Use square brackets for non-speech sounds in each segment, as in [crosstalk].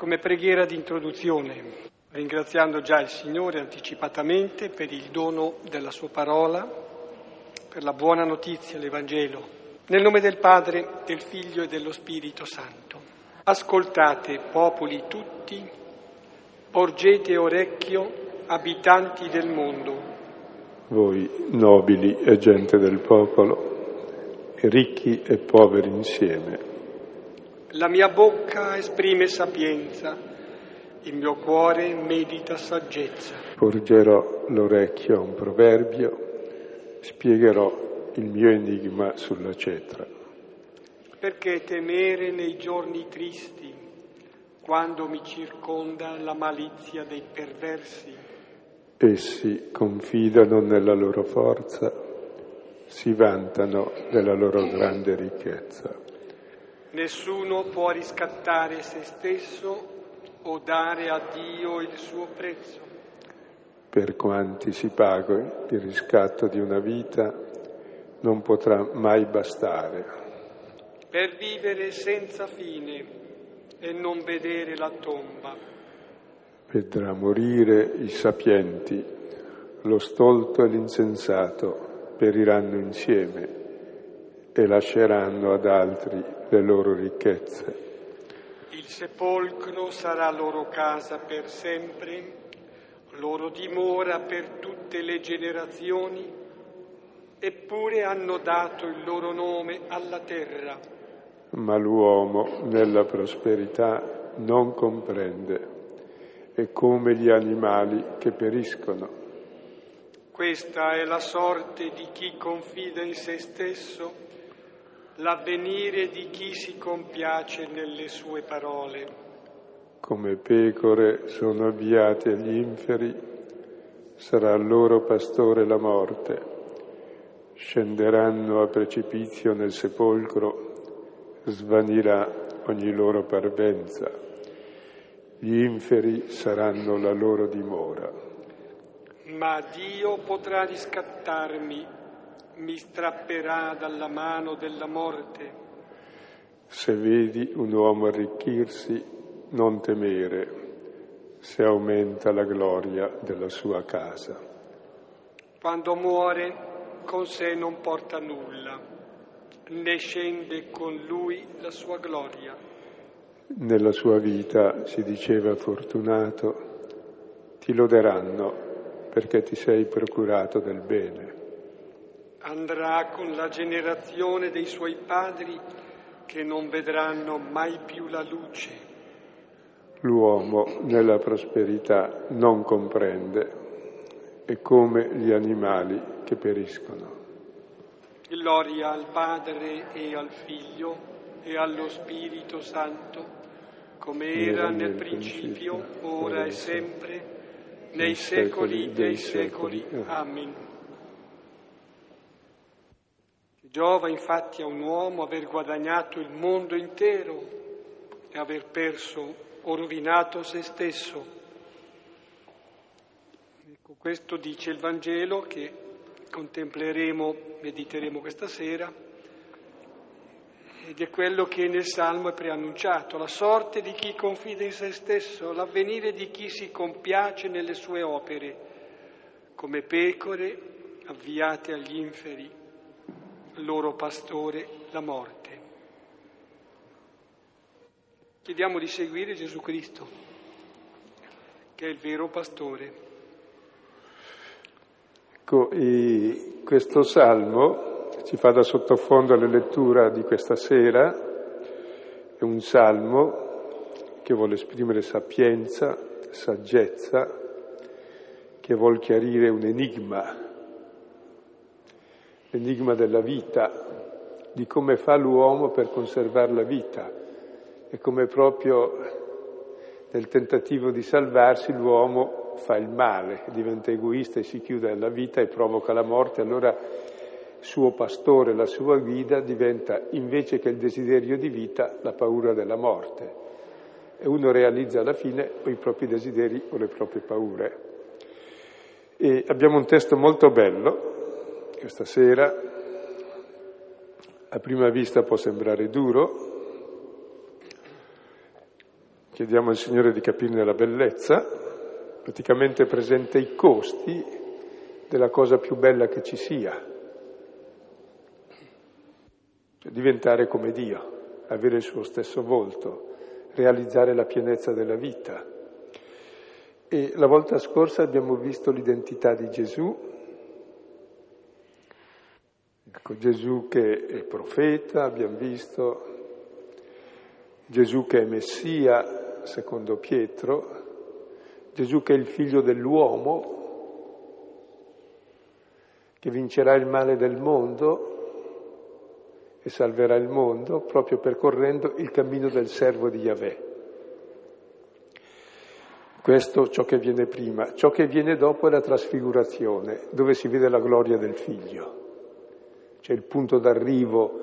come preghiera di introduzione, ringraziando già il Signore anticipatamente per il dono della sua parola, per la buona notizia, l'Evangelo. Nel nome del Padre, del Figlio e dello Spirito Santo. Ascoltate, popoli tutti, porgete orecchio, abitanti del mondo. Voi, nobili e gente del popolo, ricchi e poveri insieme la mia bocca esprime sapienza, il mio cuore medita saggezza. Porgerò l'orecchio a un proverbio, spiegherò il mio enigma sulla cetra. Perché temere nei giorni tristi, quando mi circonda la malizia dei perversi? Essi confidano nella loro forza, si vantano della loro grande ricchezza. Nessuno può riscattare se stesso o dare a Dio il suo prezzo. Per quanti si paga il riscatto di una vita non potrà mai bastare. Per vivere senza fine e non vedere la tomba. Vedrà morire i sapienti, lo stolto e l'insensato periranno insieme e lasceranno ad altri le loro ricchezze. Il sepolcro sarà loro casa per sempre, loro dimora per tutte le generazioni, eppure hanno dato il loro nome alla terra. Ma l'uomo nella prosperità non comprende, è come gli animali che periscono. Questa è la sorte di chi confida in se stesso l'avvenire di chi si compiace nelle sue parole. Come pecore sono avviate agli inferi, sarà loro pastore la morte. Scenderanno a precipizio nel sepolcro, svanirà ogni loro parvenza. Gli inferi saranno la loro dimora. Ma Dio potrà riscattarmi mi strapperà dalla mano della morte. Se vedi un uomo arricchirsi, non temere, se aumenta la gloria della sua casa. Quando muore, con sé non porta nulla, né scende con lui la sua gloria. Nella sua vita si diceva fortunato, ti loderanno perché ti sei procurato del bene andrà con la generazione dei suoi padri che non vedranno mai più la luce. L'uomo nella prosperità non comprende, è come gli animali che periscono. Gloria al Padre e al Figlio e allo Spirito Santo, come era nel principio, ora e sempre, nei secoli dei secoli. Amen. Giova infatti a un uomo aver guadagnato il mondo intero e aver perso o rovinato se stesso. Ecco, questo dice il Vangelo che contempleremo, mediteremo questa sera, ed è quello che nel Salmo è preannunciato, la sorte di chi confida in se stesso, l'avvenire di chi si compiace nelle sue opere, come pecore avviate agli inferi loro pastore la morte. Chiediamo di seguire Gesù Cristo, che è il vero pastore. Ecco, questo salmo ci fa da sottofondo alla lettura di questa sera, è un salmo che vuole esprimere sapienza, saggezza, che vuole chiarire un enigma l'enigma della vita, di come fa l'uomo per conservare la vita e come proprio nel tentativo di salvarsi l'uomo fa il male, diventa egoista e si chiude nella vita e provoca la morte, allora suo pastore, la sua guida diventa invece che il desiderio di vita la paura della morte e uno realizza alla fine o i propri desideri o le proprie paure. E abbiamo un testo molto bello questa sera a prima vista può sembrare duro, chiediamo al Signore di capirne la bellezza, praticamente presenta i costi della cosa più bella che ci sia, cioè diventare come Dio, avere il suo stesso volto, realizzare la pienezza della vita. E la volta scorsa abbiamo visto l'identità di Gesù, ecco, Gesù che è profeta, abbiamo visto, Gesù che è Messia, secondo Pietro, Gesù che è il figlio dell'uomo, che vincerà il male del mondo e salverà il mondo proprio percorrendo il cammino del servo di Yahweh. Questo ciò che viene prima. Ciò che viene dopo è la trasfigurazione, dove si vede la gloria del figlio. C'è il punto d'arrivo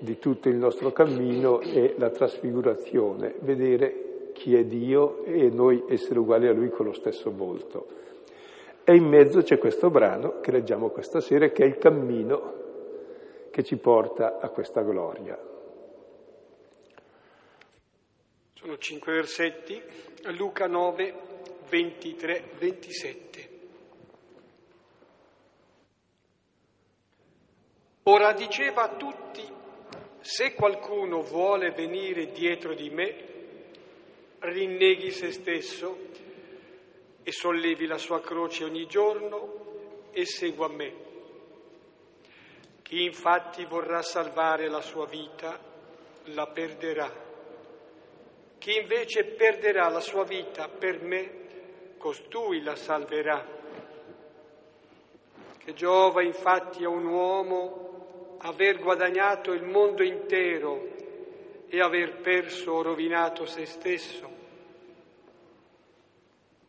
di tutto il nostro cammino è la trasfigurazione, vedere chi è Dio e noi essere uguali a Lui con lo stesso volto. E in mezzo c'è questo brano che leggiamo questa sera, che è il cammino che ci porta a questa gloria. Sono cinque versetti, Luca 9, 23, 27. Ora diceva a tutti, se qualcuno vuole venire dietro di me, rinneghi se stesso e sollevi la sua croce ogni giorno e segua me. Chi infatti vorrà salvare la sua vita, la perderà. Chi invece perderà la sua vita per me, costui la salverà. Che giova infatti a un uomo aver guadagnato il mondo intero e aver perso o rovinato se stesso?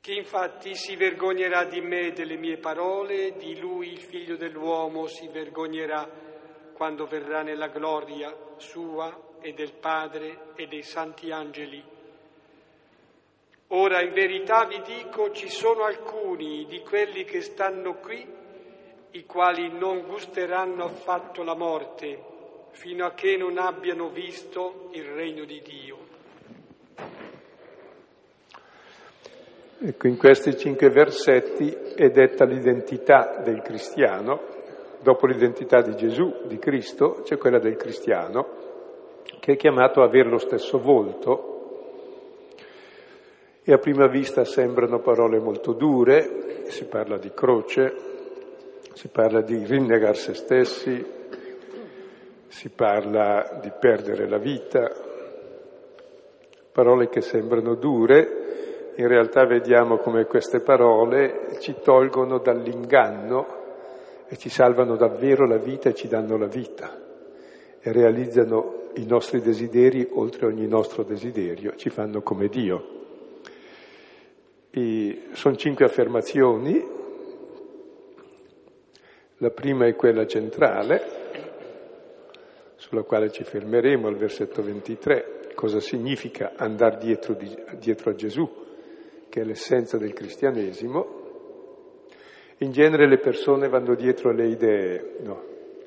Chi infatti si vergognerà di me e delle mie parole, di lui il figlio dell'uomo si vergognerà quando verrà nella gloria sua e del Padre e dei santi angeli. Ora in verità vi dico, ci sono alcuni di quelli che stanno qui, i quali non gusteranno affatto la morte, fino a che non abbiano visto il regno di Dio. Ecco, in questi cinque versetti è detta l'identità del cristiano, dopo l'identità di Gesù, di Cristo, c'è quella del cristiano, che è chiamato a avere lo stesso volto. E a prima vista sembrano parole molto dure, si parla di croce, si parla di rinnegar se stessi, si parla di perdere la vita, parole che sembrano dure, in realtà vediamo come queste parole ci tolgono dall'inganno e ci salvano davvero la vita e ci danno la vita e realizzano i nostri desideri oltre ogni nostro desiderio, ci fanno come Dio. E sono cinque affermazioni, la prima è quella centrale, sulla quale ci fermeremo al versetto 23, cosa significa andare dietro, di, dietro a Gesù che è l'essenza del cristianesimo, in genere le persone vanno dietro alle idee, no,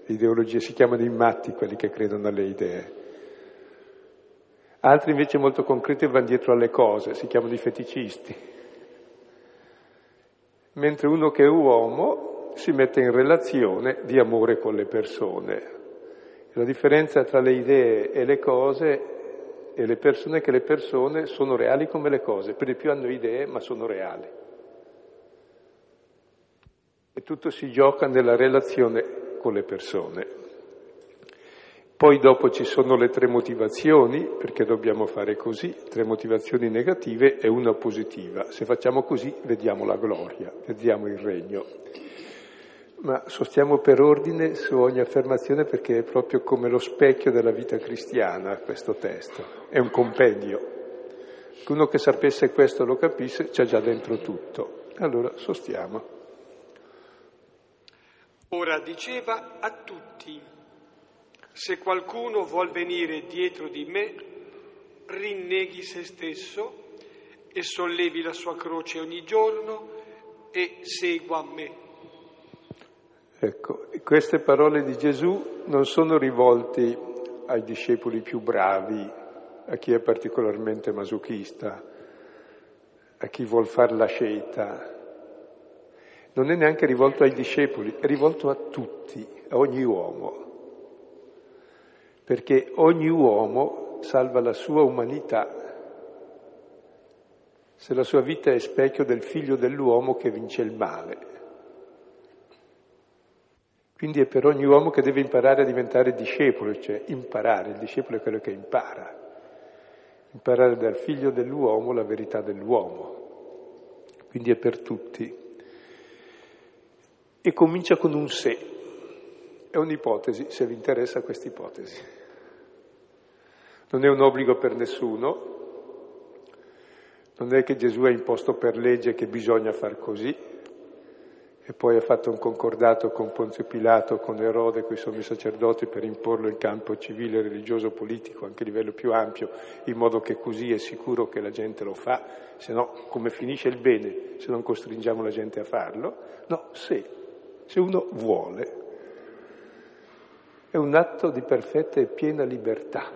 le ideologie si chiamano i matti quelli che credono alle idee. Altri invece molto concreti vanno dietro alle cose, si chiamano i feticisti. Mentre uno che è uomo si mette in relazione di amore con le persone. La differenza tra le idee e le cose e le persone che le persone sono reali come le cose, per di più hanno idee ma sono reali. E tutto si gioca nella relazione con le persone. Poi dopo ci sono le tre motivazioni, perché dobbiamo fare così, tre motivazioni negative e una positiva. Se facciamo così vediamo la gloria, vediamo il regno ma sostiamo per ordine su ogni affermazione perché è proprio come lo specchio della vita cristiana questo testo, è un compendio. Uno che sapesse questo lo capisse, c'è già dentro tutto. Allora sostiamo. Ora diceva a tutti, se qualcuno vuol venire dietro di me, rinneghi se stesso e sollevi la sua croce ogni giorno e segua me. Ecco, queste parole di Gesù non sono rivolte ai discepoli più bravi, a chi è particolarmente masochista, a chi vuol far la scelta. Non è neanche rivolto ai discepoli, è rivolto a tutti, a ogni uomo. Perché ogni uomo salva la sua umanità se la sua vita è specchio del figlio dell'uomo che vince il male. Quindi è per ogni uomo che deve imparare a diventare discepolo, cioè imparare, il discepolo è quello che impara, imparare dal figlio dell'uomo la verità dell'uomo, quindi è per tutti. E comincia con un se, è un'ipotesi, se vi interessa questa ipotesi. Non è un obbligo per nessuno, non è che Gesù ha imposto per legge che bisogna far così, e poi ha fatto un concordato con Ponzio Pilato, con Erode, con i sommi sacerdoti per imporlo in campo civile, religioso, politico, anche a livello più ampio, in modo che così è sicuro che la gente lo fa, se no come finisce il bene se non costringiamo la gente a farlo? No, se, se uno vuole. È un atto di perfetta e piena libertà,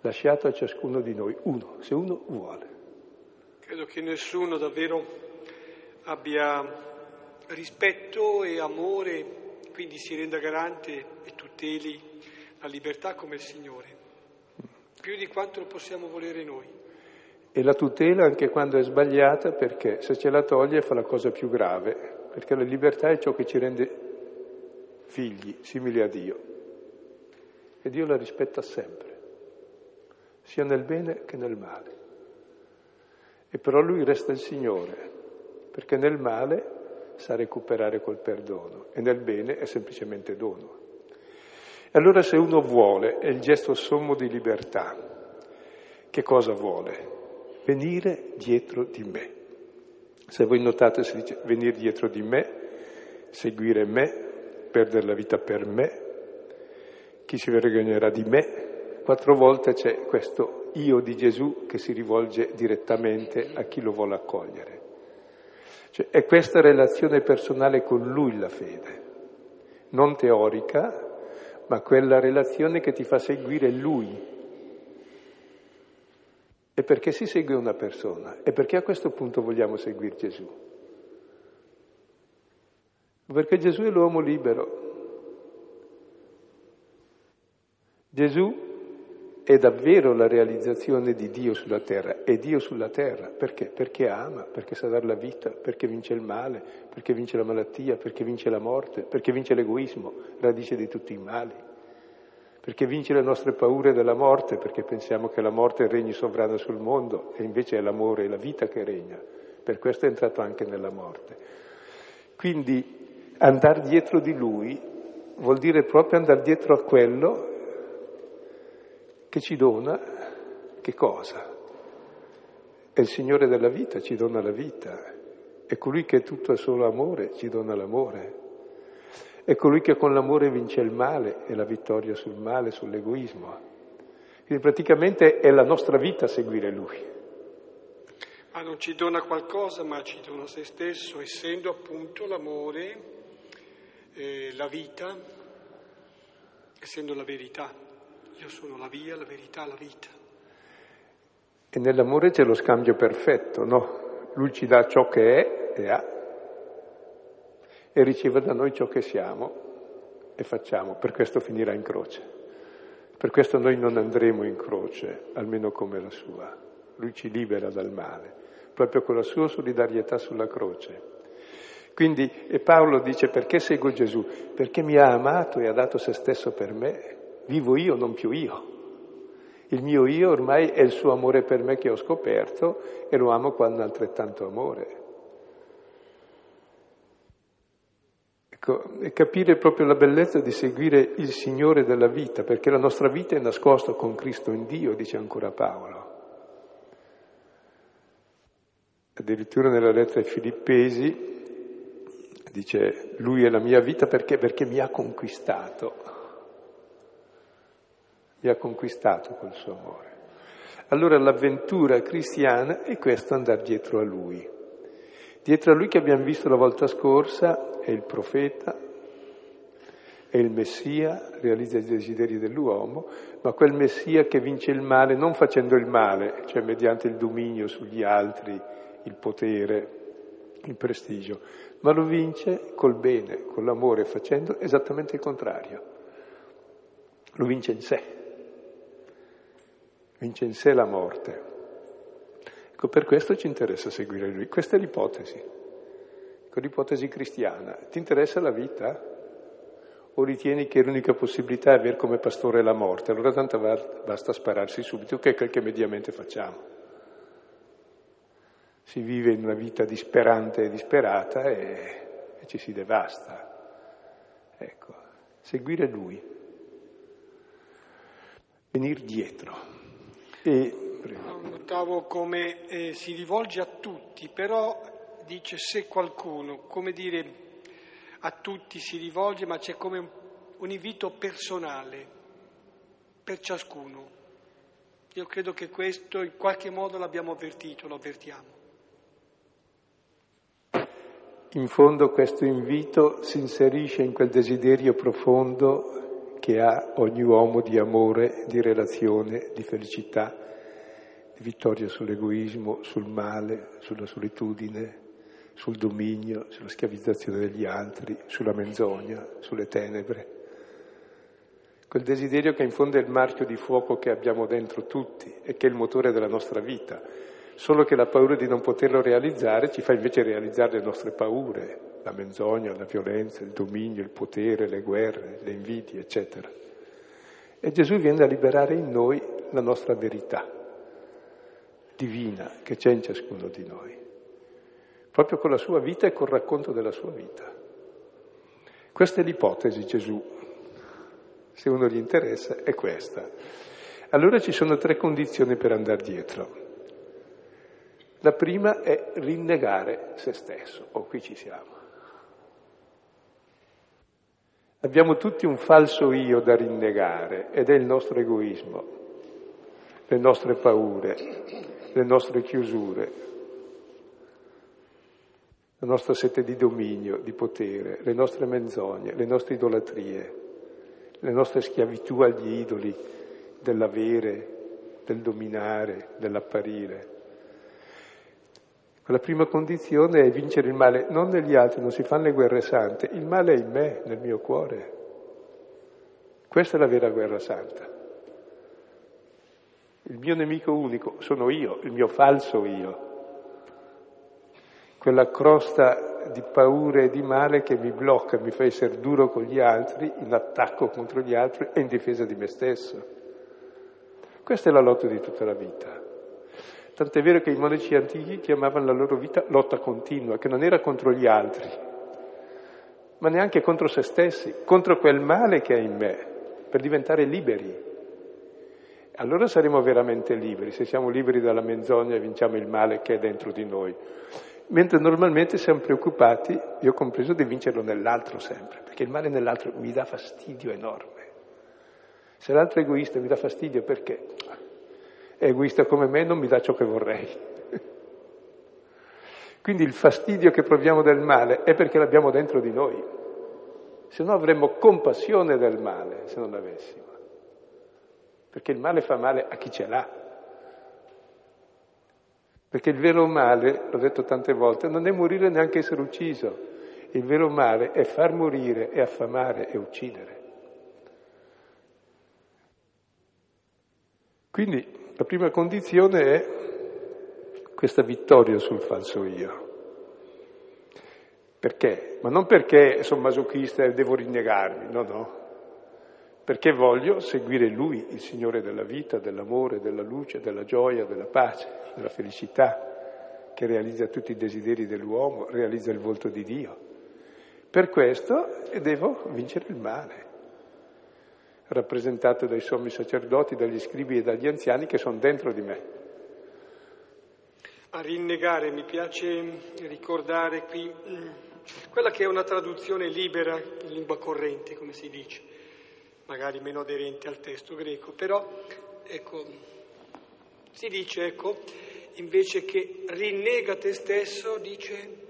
lasciato a ciascuno di noi, uno, se uno vuole. Credo che nessuno davvero abbia rispetto e amore, quindi si renda garante e tuteli la libertà come il Signore, più di quanto lo possiamo volere noi. E la tutela anche quando è sbagliata perché se ce la toglie fa la cosa più grave, perché la libertà è ciò che ci rende figli, simili a Dio. E Dio la rispetta sempre, sia nel bene che nel male. E però lui resta il Signore, perché nel male sa recuperare col perdono e nel bene è semplicemente dono. E allora se uno vuole, è il gesto sommo di libertà, che cosa vuole? Venire dietro di me. Se voi notate si dice venire dietro di me, seguire me, perdere la vita per me, chi si vergognerà di me, quattro volte c'è questo io di Gesù che si rivolge direttamente a chi lo vuole accogliere. Cioè, è questa relazione personale con Lui la fede, non teorica, ma quella relazione che ti fa seguire Lui. E perché si segue una persona? E perché a questo punto vogliamo seguire Gesù? Perché Gesù è l'uomo libero. Gesù è davvero la realizzazione di Dio sulla terra, è Dio sulla terra, perché? Perché ama, perché sa dare la vita, perché vince il male, perché vince la malattia, perché vince la morte, perché vince l'egoismo, radice di tutti i mali, perché vince le nostre paure della morte, perché pensiamo che la morte regni sovrana sul mondo e invece è l'amore e la vita che regna, per questo è entrato anche nella morte. Quindi andare dietro di Lui vuol dire proprio andare dietro a quello che ci dona che cosa? È il Signore della vita, ci dona la vita. È colui che è tutto e solo amore, ci dona l'amore. È colui che con l'amore vince il male e la vittoria sul male, sull'egoismo. Quindi praticamente è la nostra vita seguire Lui. Ma non ci dona qualcosa, ma ci dona se stesso, essendo appunto l'amore, eh, la vita, essendo la verità. Io sono la via, la verità, la vita. E nell'amore c'è lo scambio perfetto, no? Lui ci dà ciò che è e ha e riceve da noi ciò che siamo e facciamo, per questo finirà in croce. Per questo noi non andremo in croce, almeno come la sua. Lui ci libera dal male, proprio con la sua solidarietà sulla croce. Quindi, e Paolo dice perché seguo Gesù? Perché mi ha amato e ha dato se stesso per me Vivo io, non più io. Il mio io ormai è il suo amore per me che ho scoperto e lo amo ha altrettanto amore. Ecco, e capire proprio la bellezza di seguire il Signore della vita, perché la nostra vita è nascosta con Cristo in Dio, dice ancora Paolo. Addirittura nella lettera ai Filippesi dice, lui è la mia vita perché? Perché mi ha conquistato mi ha conquistato col suo amore. Allora l'avventura cristiana è questo andare dietro a lui. Dietro a lui che abbiamo visto la volta scorsa è il profeta, è il Messia, realizza i desideri dell'uomo, ma quel Messia che vince il male non facendo il male, cioè mediante il dominio sugli altri, il potere, il prestigio, ma lo vince col bene, con l'amore, facendo esattamente il contrario. Lo vince in sé, vince in sé la morte. Ecco, per questo ci interessa seguire lui. Questa è l'ipotesi, ecco, l'ipotesi cristiana. Ti interessa la vita? o ritieni che l'unica possibilità è avere come pastore la morte, allora tanto basta spararsi subito, che è quel che mediamente facciamo. Si vive in una vita disperante e disperata e, e ci si devasta. Ecco, seguire lui, venire dietro. E... Notavo come eh, si rivolge a tutti, però dice se qualcuno, come dire a tutti si rivolge, ma c'è come un, un invito personale per ciascuno. Io credo che questo in qualche modo l'abbiamo avvertito, lo avvertiamo. In fondo questo invito si inserisce in quel desiderio profondo che ha ogni uomo di amore, di relazione, di felicità, di vittoria sull'egoismo, sul male, sulla solitudine, sul dominio, sulla schiavizzazione degli altri, sulla menzogna, sulle tenebre. Quel desiderio che in fondo è il marchio di fuoco che abbiamo dentro tutti e che è il motore della nostra vita, solo che la paura di non poterlo realizzare ci fa invece realizzare le nostre paure, la menzogna, la violenza, il dominio, il potere, le guerre, le invidie, eccetera. E Gesù viene a liberare in noi la nostra verità divina che c'è in ciascuno di noi proprio con la sua vita e col racconto della sua vita. Questa è l'ipotesi Gesù, se uno gli interessa, è questa. Allora ci sono tre condizioni per andare dietro. La prima è rinnegare se stesso, oh qui ci siamo. Abbiamo tutti un falso io da rinnegare ed è il nostro egoismo, le nostre paure, le nostre chiusure, la nostra sete di dominio, di potere, le nostre menzogne, le nostre idolatrie, le nostre schiavitù agli idoli dell'avere, del dominare, dell'apparire. La prima condizione è vincere il male, non negli altri, non si fanno le guerre sante, il male è in me, nel mio cuore. Questa è la vera guerra santa. Il mio nemico unico sono io, il mio falso io quella crosta di paure e di male che mi blocca, mi fa essere duro con gli altri, in attacco contro gli altri e in difesa di me stesso. Questa è la lotta di tutta la vita. Tant'è vero che i monaci antichi chiamavano la loro vita lotta continua, che non era contro gli altri, ma neanche contro se stessi, contro quel male che è in me, per diventare liberi. Allora saremo veramente liberi, se siamo liberi dalla menzogna e vinciamo il male che è dentro di noi mentre normalmente siamo preoccupati, io compreso, di vincerlo nell'altro sempre, perché il male nell'altro mi dà fastidio enorme. Se l'altro è egoista mi dà fastidio perché egoista come me non mi dà ciò che vorrei. [laughs] Quindi il fastidio che proviamo del male è perché l'abbiamo dentro di noi, se no avremmo compassione del male se non l'avessimo, perché il male fa male a chi ce l'ha. Perché il vero male, l'ho detto tante volte, non è morire neanche essere ucciso. Il vero male è far morire e affamare e uccidere. Quindi la prima condizione è questa vittoria sul falso io. Perché? Ma non perché sono masochista e devo rinnegarmi, no, no. Perché voglio seguire Lui, il Signore della vita, dell'amore, della luce, della gioia, della pace della felicità, che realizza tutti i desideri dell'uomo, realizza il volto di Dio. Per questo devo vincere il male, rappresentato dai sommi sacerdoti, dagli scribi e dagli anziani che sono dentro di me. A rinnegare mi piace ricordare qui mm, quella che è una traduzione libera in lingua corrente, come si dice, magari meno aderente al testo greco, però ecco, si dice, ecco, invece che rinnega te stesso, dice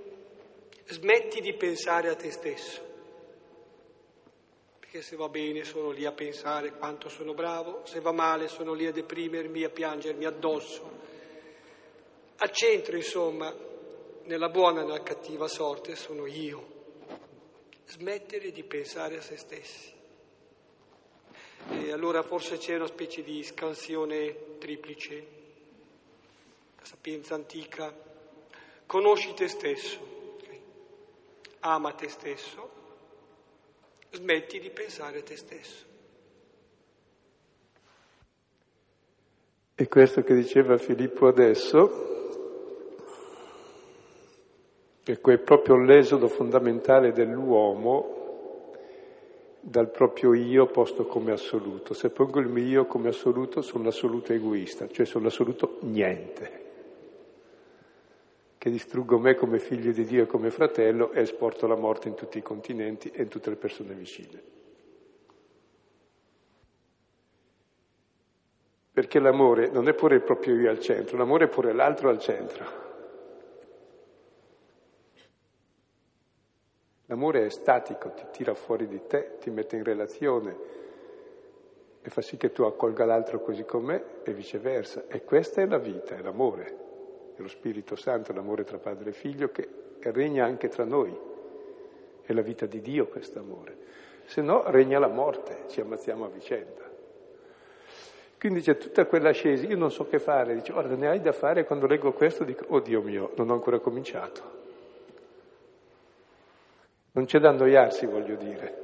smetti di pensare a te stesso. Perché se va bene sono lì a pensare quanto sono bravo, se va male sono lì a deprimermi, a piangermi addosso. Al centro, insomma, nella buona e nella cattiva sorte sono io. Smettere di pensare a se stessi. E allora forse c'è una specie di scansione triplice, la sapienza antica. Conosci te stesso, ama te stesso, smetti di pensare a te stesso. E questo che diceva Filippo adesso è proprio l'esodo fondamentale dell'uomo dal proprio io posto come assoluto. Se pongo il mio io come assoluto sono l'assoluto egoista, cioè sono l'assoluto niente, che distruggo me come figlio di Dio e come fratello e esporto la morte in tutti i continenti e in tutte le persone vicine. Perché l'amore non è pure il proprio io al centro, l'amore è pure l'altro al centro. L'amore è statico, ti tira fuori di te, ti mette in relazione e fa sì che tu accolga l'altro così com'è e viceversa. E questa è la vita, è l'amore, è lo Spirito Santo, l'amore tra padre e figlio che regna anche tra noi. È la vita di Dio questo amore. Se no regna la morte, ci ammazziamo a vicenda. Quindi c'è tutta quella scesa, io non so che fare, dice guarda ne hai da fare quando leggo questo dico, oh Dio mio, non ho ancora cominciato. Non c'è da annoiarsi, voglio dire.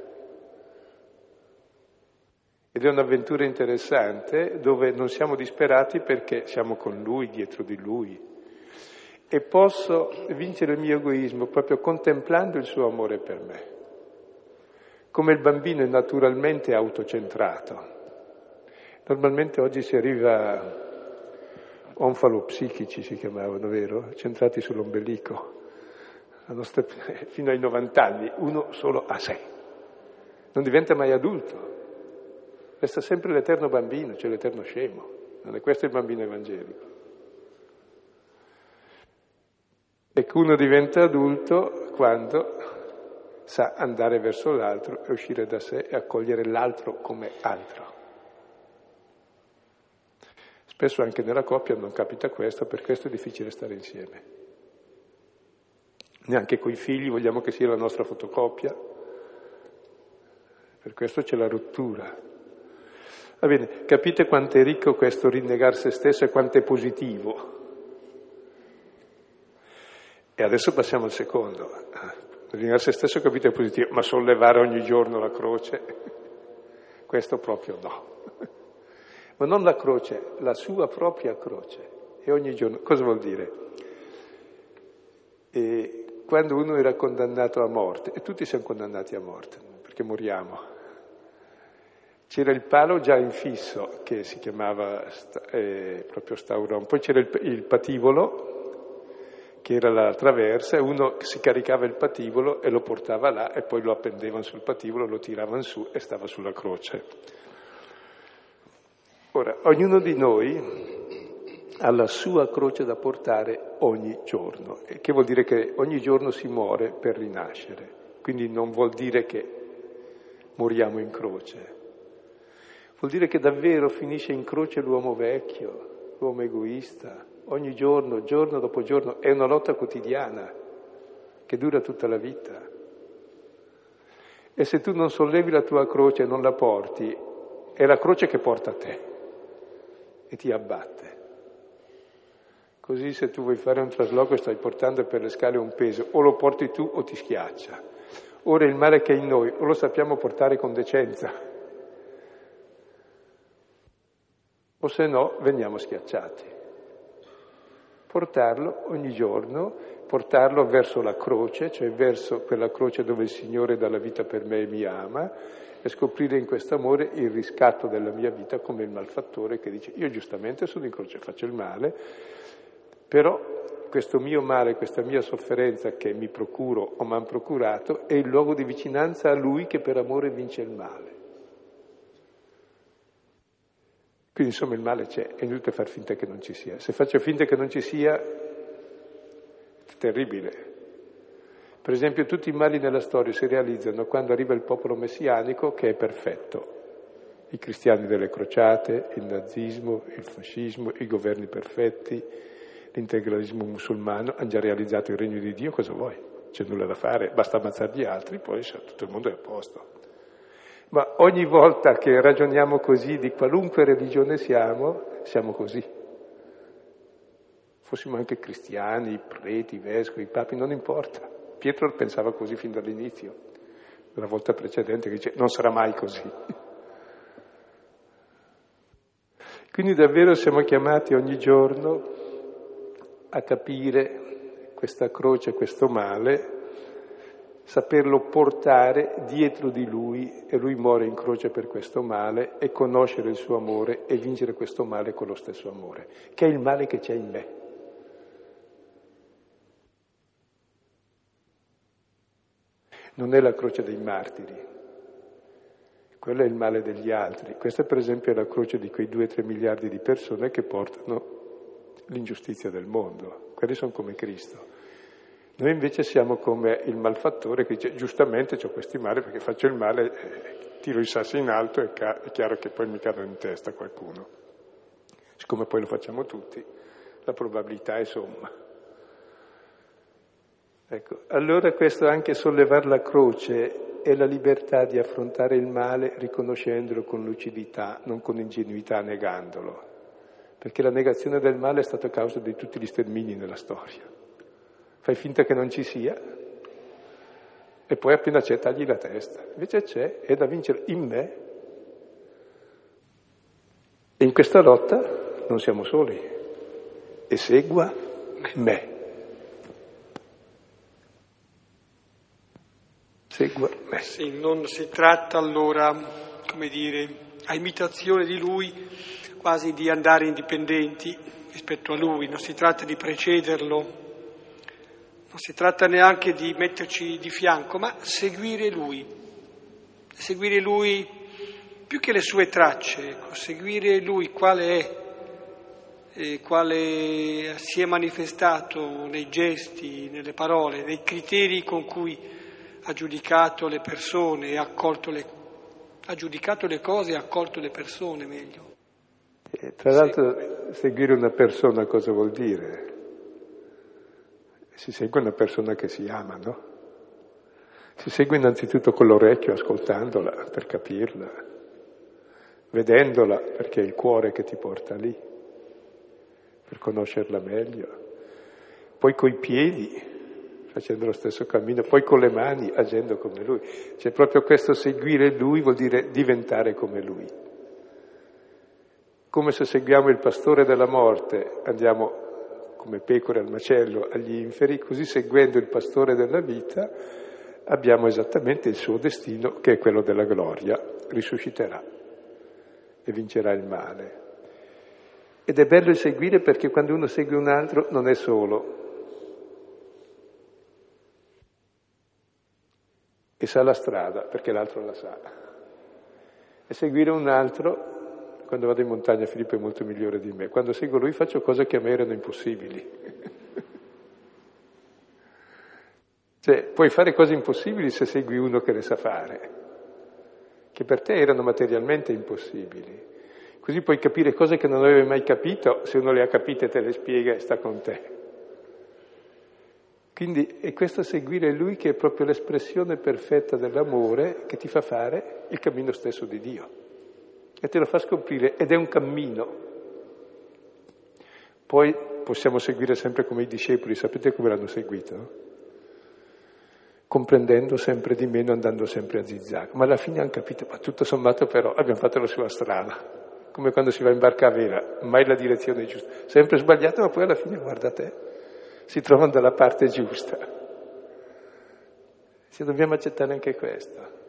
Ed è un'avventura interessante dove non siamo disperati perché siamo con Lui, dietro di Lui. E posso vincere il mio egoismo proprio contemplando il suo amore per me. Come il bambino è naturalmente autocentrato. Normalmente oggi si arriva a onfalopsichici si chiamavano, vero? Centrati sull'ombelico nostra, [laughs] fino ai 90 anni, uno solo a sé. Non diventa mai adulto, resta sempre l'eterno bambino, cioè l'eterno scemo. Non è questo il bambino evangelico. Che uno diventa adulto quando sa andare verso l'altro e uscire da sé e accogliere l'altro come altro. Spesso anche nella coppia non capita questo, per questo è difficile stare insieme neanche coi figli vogliamo che sia la nostra fotocopia. Per questo c'è la rottura. Va bene, capite quanto è ricco questo rinnegar se stesso e quanto è positivo. E adesso passiamo al secondo. Rinnegare se stesso capite è positivo, ma sollevare ogni giorno la croce, [laughs] questo proprio no. [laughs] Ma non la croce, la sua propria croce. E ogni giorno, cosa vuol dire? E quando uno era condannato a morte, e tutti siamo condannati a morte, perché moriamo, c'era il palo già infisso che si chiamava eh, proprio stauron, poi c'era il, il, pativolo che era la traversa e uno si caricava il pativolo e lo portava là e poi lo appendevano sul pativolo, lo tiravano su e stava sulla croce. Ora, ognuno di noi ha la sua croce da portare ogni giorno, che vuol dire che ogni giorno si muore per rinascere, quindi non vuol dire che moriamo in croce, vuol dire che davvero finisce in croce l'uomo vecchio, l'uomo egoista, ogni giorno, giorno dopo giorno, è una lotta quotidiana che dura tutta la vita. E se tu non sollevi la tua croce e non la porti, è la croce che porta te e ti abbatte. Così se tu vuoi fare un trasloco stai portando per le scale un peso, o lo porti tu o ti schiaccia. Ora il male che è in noi, o lo sappiamo portare con decenza, o se no veniamo schiacciati. Portarlo ogni giorno, portarlo verso la croce, cioè verso quella croce dove il Signore dà la vita per me e mi ama, e scoprire in questo amore il riscatto della mia vita come il malfattore che dice io giustamente sono in croce, faccio il male, però questo mio male, questa mia sofferenza che mi procuro o mi hanno procurato è il luogo di vicinanza a Lui che per amore vince il male. Quindi insomma il male c'è, è inutile far finta che non ci sia. Se faccio finta che non ci sia, è terribile. Per esempio tutti i mali nella storia si realizzano quando arriva il popolo messianico che è perfetto. I cristiani delle crociate, il nazismo, il fascismo, i governi perfetti, l'integralismo musulmano hanno già realizzato il regno di Dio, cosa vuoi? C'è nulla da fare, basta ammazzare gli altri, poi tutto il mondo è a posto. Ma ogni volta che ragioniamo così, di qualunque religione siamo, siamo così. Fossimo anche cristiani, preti, vescovi, papi, non importa. Pietro pensava così fin dall'inizio, la volta precedente che dice non sarà mai così. [laughs] Quindi davvero siamo chiamati ogni giorno a capire questa croce, questo male, saperlo portare dietro di lui e lui muore in croce per questo male e conoscere il suo amore e vincere questo male con lo stesso amore, che è il male che c'è in me. non è la croce dei martiri, quello è il male degli altri. Questa per esempio è la croce di quei 2-3 miliardi di persone che portano l'ingiustizia del mondo, quelli sono come Cristo. Noi invece siamo come il malfattore che dice giustamente ho questi mali perché faccio il male, eh, tiro i sassi in alto e ca- è chiaro che poi mi cadono in testa qualcuno. Siccome poi lo facciamo tutti, la probabilità è somma. Ecco, allora questo anche sollevare la croce è la libertà di affrontare il male riconoscendolo con lucidità, non con ingenuità negandolo, perché la negazione del male è stata causa di tutti gli stermini nella storia. Fai finta che non ci sia e poi appena c'è tagli la testa, invece c'è, è da vincere in me. E in questa lotta non siamo soli, e segua me. segua me. Sì, non si tratta allora, come dire, a imitazione di lui, quasi di andare indipendenti rispetto a lui, non si tratta di precederlo, non si tratta neanche di metterci di fianco, ma seguire lui, seguire lui più che le sue tracce, ecco, seguire lui quale è, e quale si è manifestato nei gesti, nelle parole, nei criteri con cui ha giudicato le persone e accolto le, ha giudicato le cose e accolto le persone meglio. E tra l'altro seguire una persona cosa vuol dire? Si segue una persona che si ama, no? Si segue innanzitutto con l'orecchio, ascoltandola per capirla, vedendola perché è il cuore che ti porta lì, per conoscerla meglio. Poi coi piedi, facendo lo stesso cammino, poi con le mani agendo come lui. Cioè proprio questo seguire lui vuol dire diventare come lui. Come se seguiamo il pastore della morte, andiamo come pecore al macello agli inferi, così seguendo il pastore della vita abbiamo esattamente il suo destino che è quello della gloria, risusciterà e vincerà il male. Ed è bello seguire perché quando uno segue un altro non è solo, e sa la strada perché l'altro la sa. E seguire un altro, quando vado in montagna Filippo è molto migliore di me, quando seguo lui faccio cose che a me erano impossibili. [laughs] cioè, puoi fare cose impossibili se segui uno che le sa fare, che per te erano materialmente impossibili. Così puoi capire cose che non avevi mai capito, se uno le ha capite te le spiega e sta con te. Quindi è questo seguire Lui che è proprio l'espressione perfetta dell'amore che ti fa fare il cammino stesso di Dio e te lo fa scoprire ed è un cammino. Poi possiamo seguire sempre come i discepoli, sapete come l'hanno seguito? Comprendendo sempre di meno, andando sempre a zigzag. Ma alla fine hanno capito, ma tutto sommato però abbiamo fatto la sua strada, come quando si va in barca a vela, mai la direzione giusta, sempre sbagliato, ma poi alla fine guarda te, si trovano dalla parte giusta. Se dobbiamo accettare anche questo.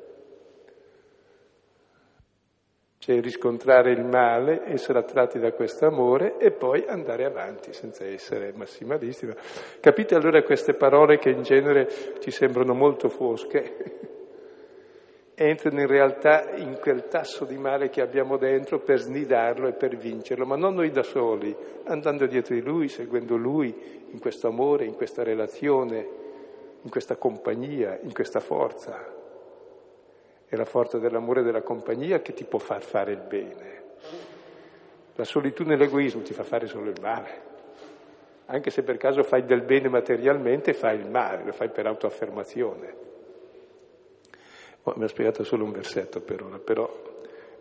Cioè riscontrare il male, essere attratti da questo amore e poi andare avanti senza essere massimalisti. Capite allora queste parole che in genere ci sembrano molto fosche? [laughs] entrano in realtà in quel tasso di male che abbiamo dentro per snidarlo e per vincerlo, ma non noi da soli, andando dietro di lui, seguendo lui in questo amore, in questa relazione in questa compagnia, in questa forza. È la forza dell'amore e della compagnia che ti può far fare il bene. La solitudine e l'egoismo ti fa fare solo il male. Anche se per caso fai del bene materialmente, fai il male, lo fai per autoaffermazione. Oh, mi ha spiegato solo un versetto per ora, però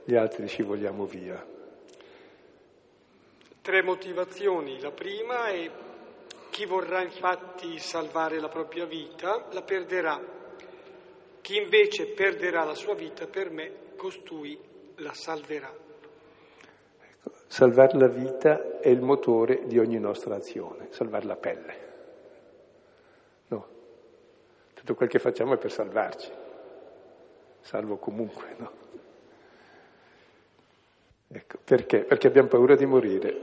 gli altri ci vogliamo via. Tre motivazioni. La prima è chi vorrà infatti salvare la propria vita la perderà. Chi invece perderà la sua vita per me, costui la salverà. Ecco, salvare la vita è il motore di ogni nostra azione, salvare la pelle. No, tutto quel che facciamo è per salvarci, salvo comunque, no? Ecco, perché? Perché abbiamo paura di morire.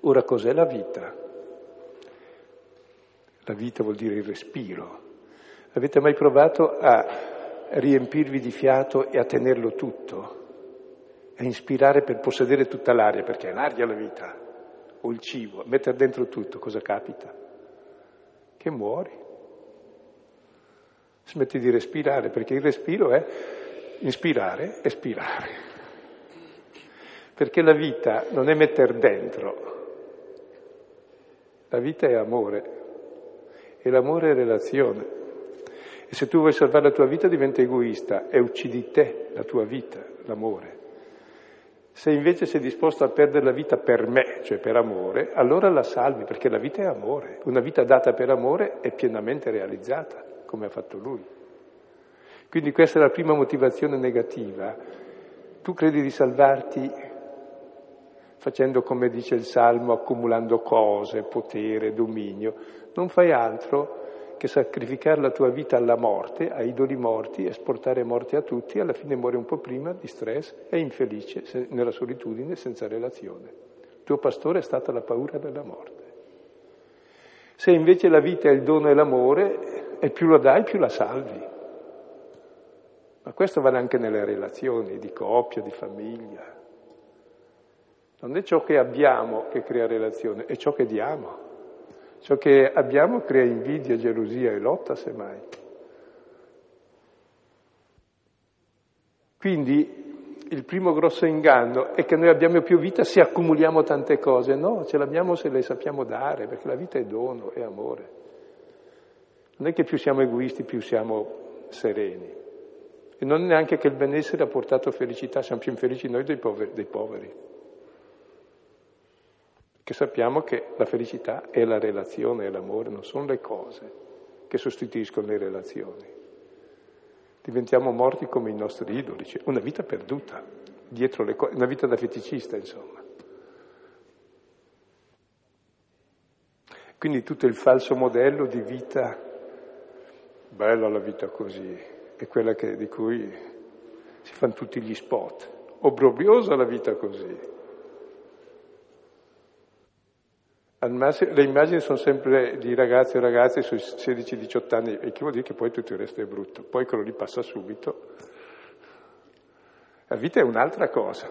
Ora cos'è la vita? La vita vuol dire il respiro. Avete mai provato a riempirvi di fiato e a tenerlo tutto? A inspirare per possedere tutta l'aria, perché è l'aria la vita, o il cibo, mettere dentro tutto, cosa capita? Che muori. Smetti di respirare, perché il respiro è inspirare, espirare. Perché la vita non è mettere dentro, la vita è amore e l'amore è relazione. E se tu vuoi salvare la tua vita diventa egoista e uccidi te, la tua vita, l'amore. Se invece sei disposto a perdere la vita per me, cioè per amore, allora la salvi, perché la vita è amore. Una vita data per amore è pienamente realizzata, come ha fatto lui. Quindi questa è la prima motivazione negativa. Tu credi di salvarti facendo come dice il Salmo, accumulando cose, potere, dominio. Non fai altro che sacrificare la tua vita alla morte, a idoli morti, esportare morte a tutti, alla fine muori un po' prima di stress e infelice nella solitudine, senza relazione. Il tuo pastore è stata la paura della morte. Se invece la vita è il dono e l'amore, e più la dai, più la salvi. Ma questo vale anche nelle relazioni di coppia, di famiglia. Non è ciò che abbiamo che crea relazione, è ciò che diamo. Ciò che abbiamo crea invidia, gelosia e lotta, semmai. Quindi il primo grosso inganno è che noi abbiamo più vita se accumuliamo tante cose. No, ce l'abbiamo se le sappiamo dare, perché la vita è dono, è amore. Non è che più siamo egoisti, più siamo sereni. E non è neanche che il benessere ha portato felicità, siamo più infelici noi dei poveri. Dei poveri che sappiamo che la felicità è la relazione, è l'amore, non sono le cose che sostituiscono le relazioni. Diventiamo morti come i nostri idoli, cioè una vita perduta, dietro le cose, una vita da feticista, insomma. Quindi tutto il falso modello di vita, bella la vita così, è quella che, di cui si fanno tutti gli spot, obbrobriosa la vita così, Le immagini sono sempre di ragazzi e ragazze sui 16-18 anni, e che vuol dire che poi tutto il resto è brutto. Poi quello lì passa subito. La vita è un'altra cosa.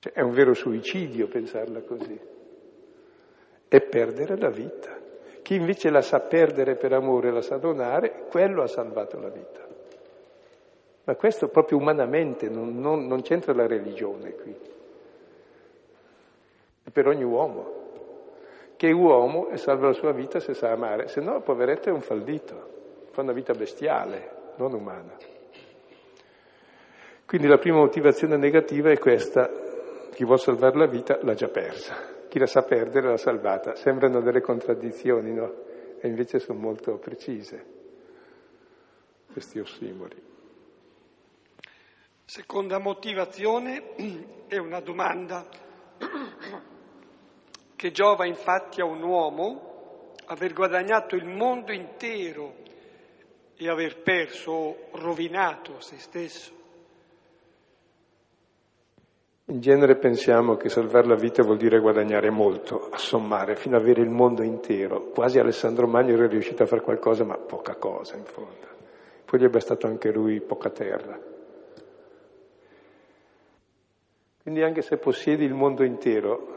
Cioè, è un vero suicidio pensarla così. È perdere la vita. Chi invece la sa perdere per amore, la sa donare, quello ha salvato la vita. Ma questo proprio umanamente, non, non, non c'entra la religione qui per ogni uomo, che uomo e salva la sua vita se sa amare, se no poveretto è un faldito, fa una vita bestiale, non umana. Quindi la prima motivazione negativa è questa, chi vuole salvare la vita l'ha già persa, chi la sa perdere l'ha salvata. Sembrano delle contraddizioni, no? E invece sono molto precise questi ossimori. Seconda motivazione è una domanda che giova infatti a un uomo aver guadagnato il mondo intero e aver perso o rovinato se stesso. In genere pensiamo che salvare la vita vuol dire guadagnare molto, assommare, fino ad avere il mondo intero. Quasi Alessandro Magno era riuscito a fare qualcosa, ma poca cosa in fondo. Poi gli è bastato anche lui poca terra. Quindi anche se possiedi il mondo intero,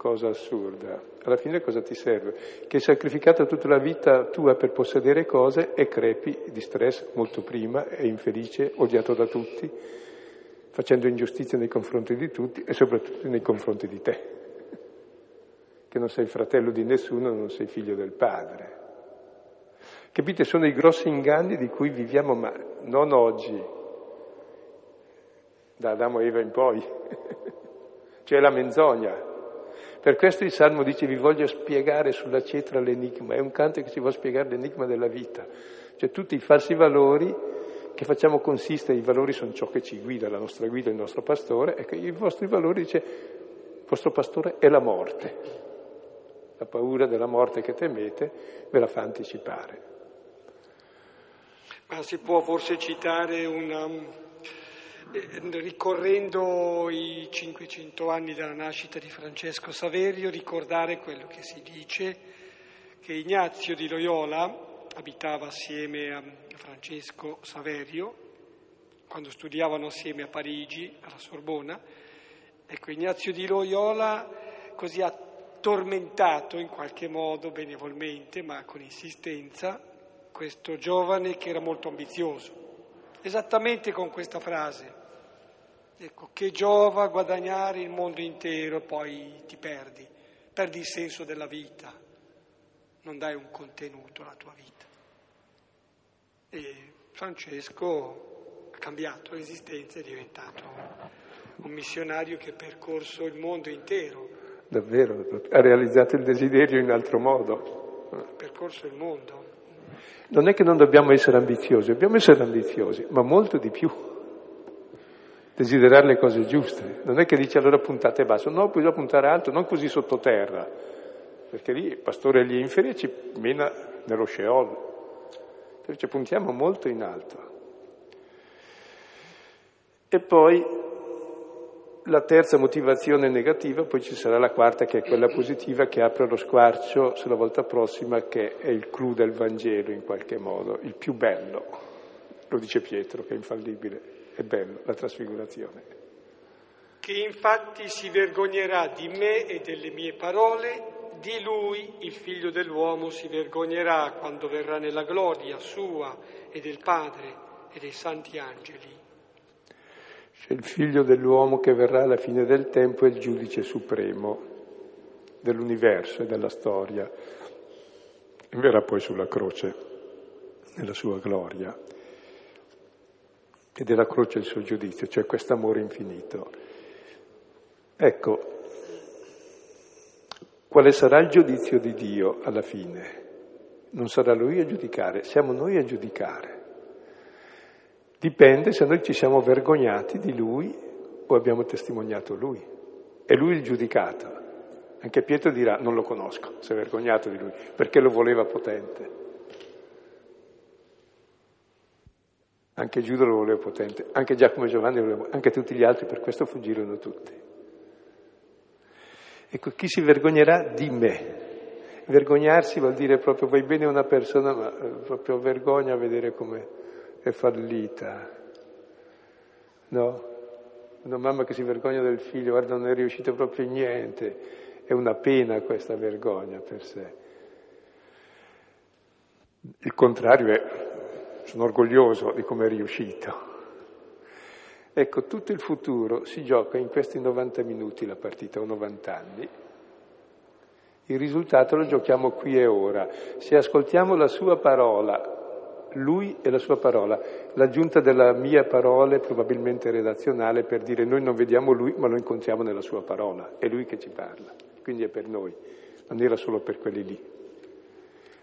cosa assurda. Alla fine cosa ti serve? Che hai sacrificato tutta la vita tua per possedere cose e crepi di stress molto prima, è infelice, odiato da tutti, facendo ingiustizia nei confronti di tutti e soprattutto nei confronti di te, che non sei fratello di nessuno, non sei figlio del padre. Capite? Sono i grossi inganni di cui viviamo, ma non oggi, da Adamo e Eva in poi, [laughs] cioè la menzogna. Per questo il Salmo dice vi voglio spiegare sulla cetra l'enigma, è un canto che ci vuole spiegare l'enigma della vita, cioè tutti i falsi valori che facciamo consistere, i valori sono ciò che ci guida, la nostra guida, il nostro pastore, ecco, i vostri valori dice, il vostro pastore è la morte, la paura della morte che temete ve la fa anticipare. Ma si può forse citare una, ricorrendo i 500 anni dalla nascita di Francesco Saverio, ricordare quello che si dice, che Ignazio di Loyola abitava assieme a Francesco Saverio, quando studiavano assieme a Parigi, alla Sorbona. Ecco, Ignazio di Loyola così ha tormentato in qualche modo, benevolmente, ma con insistenza, questo giovane che era molto ambizioso, esattamente con questa frase. Ecco, che giova guadagnare il mondo intero e poi ti perdi, perdi il senso della vita, non dai un contenuto alla tua vita. E Francesco ha cambiato l'esistenza, è diventato un missionario che ha percorso il mondo intero. Davvero, ha realizzato il desiderio in altro modo. Ha percorso il mondo. Non è che non dobbiamo essere ambiziosi, dobbiamo essere ambiziosi, ma molto di più desiderare le cose giuste. Non è che dice allora puntate basso, no, bisogna puntare alto, non così sottoterra, perché lì il pastore agli inferi ci mena nello Sheol. Invece puntiamo molto in alto. E poi la terza motivazione negativa, poi ci sarà la quarta che è quella positiva che apre lo squarcio sulla volta prossima che è il clou del Vangelo in qualche modo, il più bello. Lo dice Pietro che è infallibile è bello, la trasfigurazione. Che infatti si vergognerà di me e delle mie parole, di lui il figlio dell'uomo si vergognerà quando verrà nella gloria sua e del Padre e dei santi angeli. C'è il figlio dell'uomo che verrà alla fine del tempo è il giudice supremo dell'universo e della storia e verrà poi sulla croce nella sua gloria e della croce il suo giudizio, cioè questo amore infinito. Ecco, quale sarà il giudizio di Dio alla fine? Non sarà Lui a giudicare, siamo noi a giudicare. Dipende se noi ci siamo vergognati di Lui o abbiamo testimoniato Lui. È Lui il giudicato. Anche Pietro dirà non lo conosco, si è vergognato di Lui, perché lo voleva potente. Anche Giuda lo voleva potente, anche Giacomo e Giovanni lo volevano, anche tutti gli altri, per questo fuggirono tutti. Ecco, chi si vergognerà di me? Vergognarsi vuol dire proprio vuoi bene una persona, ma eh, proprio vergogna a vedere come è fallita. No? Una mamma che si vergogna del figlio, guarda non è riuscito proprio in niente, è una pena questa vergogna per sé. Il contrario è sono orgoglioso di come è riuscito. Ecco, tutto il futuro si gioca in questi 90 minuti la partita, o 90 anni. Il risultato lo giochiamo qui e ora. Se ascoltiamo la sua parola, lui e la sua parola, l'aggiunta della mia parola è probabilmente redazionale per dire noi non vediamo lui ma lo incontriamo nella sua parola, è lui che ci parla, quindi è per noi, non era solo per quelli lì.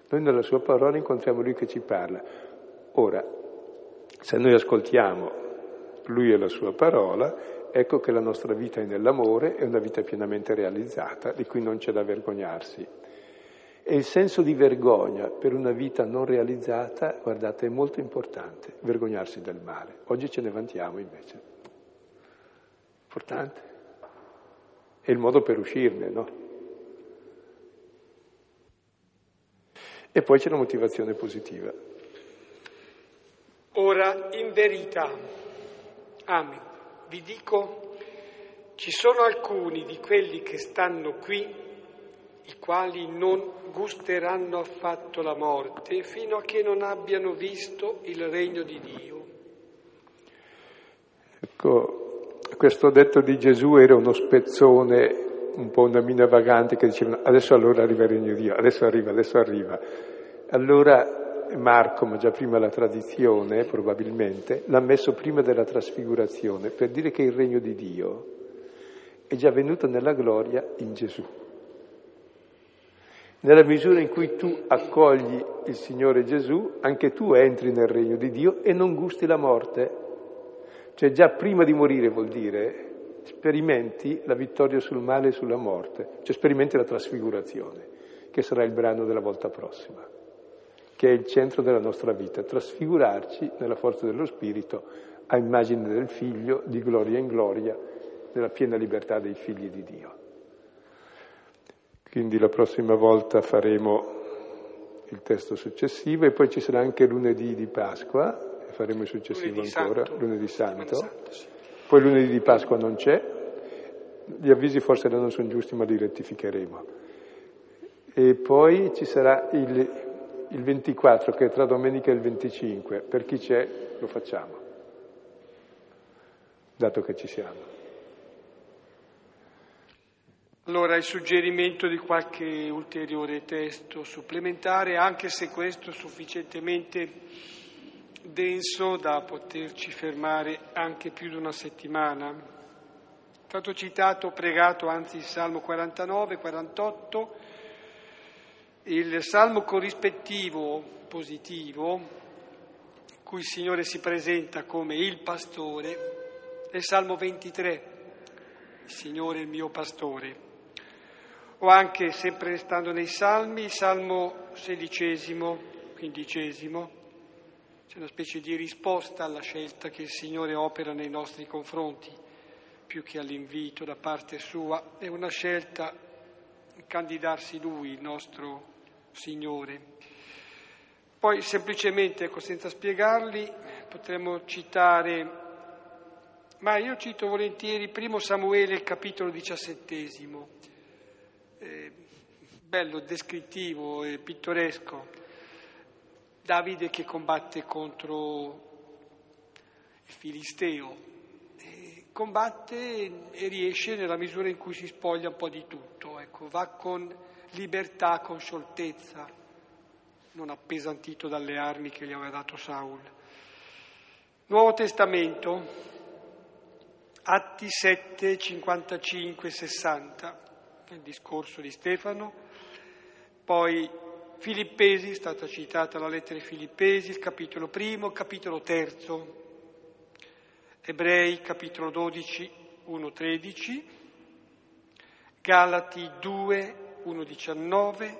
Noi nella sua parola incontriamo lui che ci parla. Ora, se noi ascoltiamo lui e la sua parola, ecco che la nostra vita è nell'amore, è una vita pienamente realizzata, di cui non c'è da vergognarsi. E il senso di vergogna per una vita non realizzata, guardate, è molto importante, vergognarsi del male. Oggi ce ne vantiamo invece. Importante. È il modo per uscirne, no? E poi c'è la motivazione positiva. Ora, in verità, amen, vi dico Ci sono alcuni di quelli che stanno qui, i quali non gusteranno affatto la morte fino a che non abbiano visto il regno di Dio. Ecco, questo detto di Gesù era uno spezzone, un po' una mina vagante che dicevano adesso allora arriva il regno di Dio, adesso arriva, adesso arriva. Allora Marco, ma già prima la tradizione probabilmente, l'ha messo prima della trasfigurazione per dire che il regno di Dio è già venuto nella gloria in Gesù. Nella misura in cui tu accogli il Signore Gesù, anche tu entri nel regno di Dio e non gusti la morte. Cioè già prima di morire vuol dire sperimenti la vittoria sul male e sulla morte, cioè sperimenti la trasfigurazione, che sarà il brano della volta prossima, che è il centro della nostra vita, trasfigurarci nella forza dello Spirito a immagine del Figlio, di gloria in gloria, nella piena libertà dei figli di Dio. Quindi la prossima volta faremo il testo successivo e poi ci sarà anche lunedì di Pasqua, e faremo il successivo lunedì ancora, santo. lunedì santo. Santo, sì. Poi lunedì di Pasqua non c'è, gli avvisi forse non sono giusti ma li rettificheremo. E poi ci sarà il, il 24 che è tra domenica e il 25, per chi c'è lo facciamo, dato che ci siamo. Allora il suggerimento di qualche ulteriore testo supplementare, anche se questo è sufficientemente denso da poterci fermare anche più di una settimana. È stato citato, pregato anzi il Salmo 49, 48, il Salmo corrispettivo positivo, cui il Signore si presenta come il pastore, è il Salmo 23, il Signore è il mio pastore. O anche, sempre restando nei salmi, il salmo sedicesimo, quindicesimo, c'è una specie di risposta alla scelta che il Signore opera nei nostri confronti, più che all'invito da parte sua, è una scelta candidarsi Lui, il nostro Signore. Poi semplicemente, ecco, senza spiegarli, potremmo citare, ma io cito volentieri primo Samuele, capitolo diciassettesimo eh, bello, descrittivo e pittoresco. Davide che combatte contro il Filisteo, e combatte e riesce nella misura in cui si spoglia un po' di tutto, ecco, va con libertà, con scioltezza, non appesantito dalle armi che gli aveva dato Saul. Nuovo Testamento, Atti 7, 55, 60 il discorso di Stefano, poi Filippesi, è stata citata la lettera ai Filippesi, il capitolo primo, capitolo terzo, Ebrei, capitolo 12, 1, 13, Galati 2, 1, 19,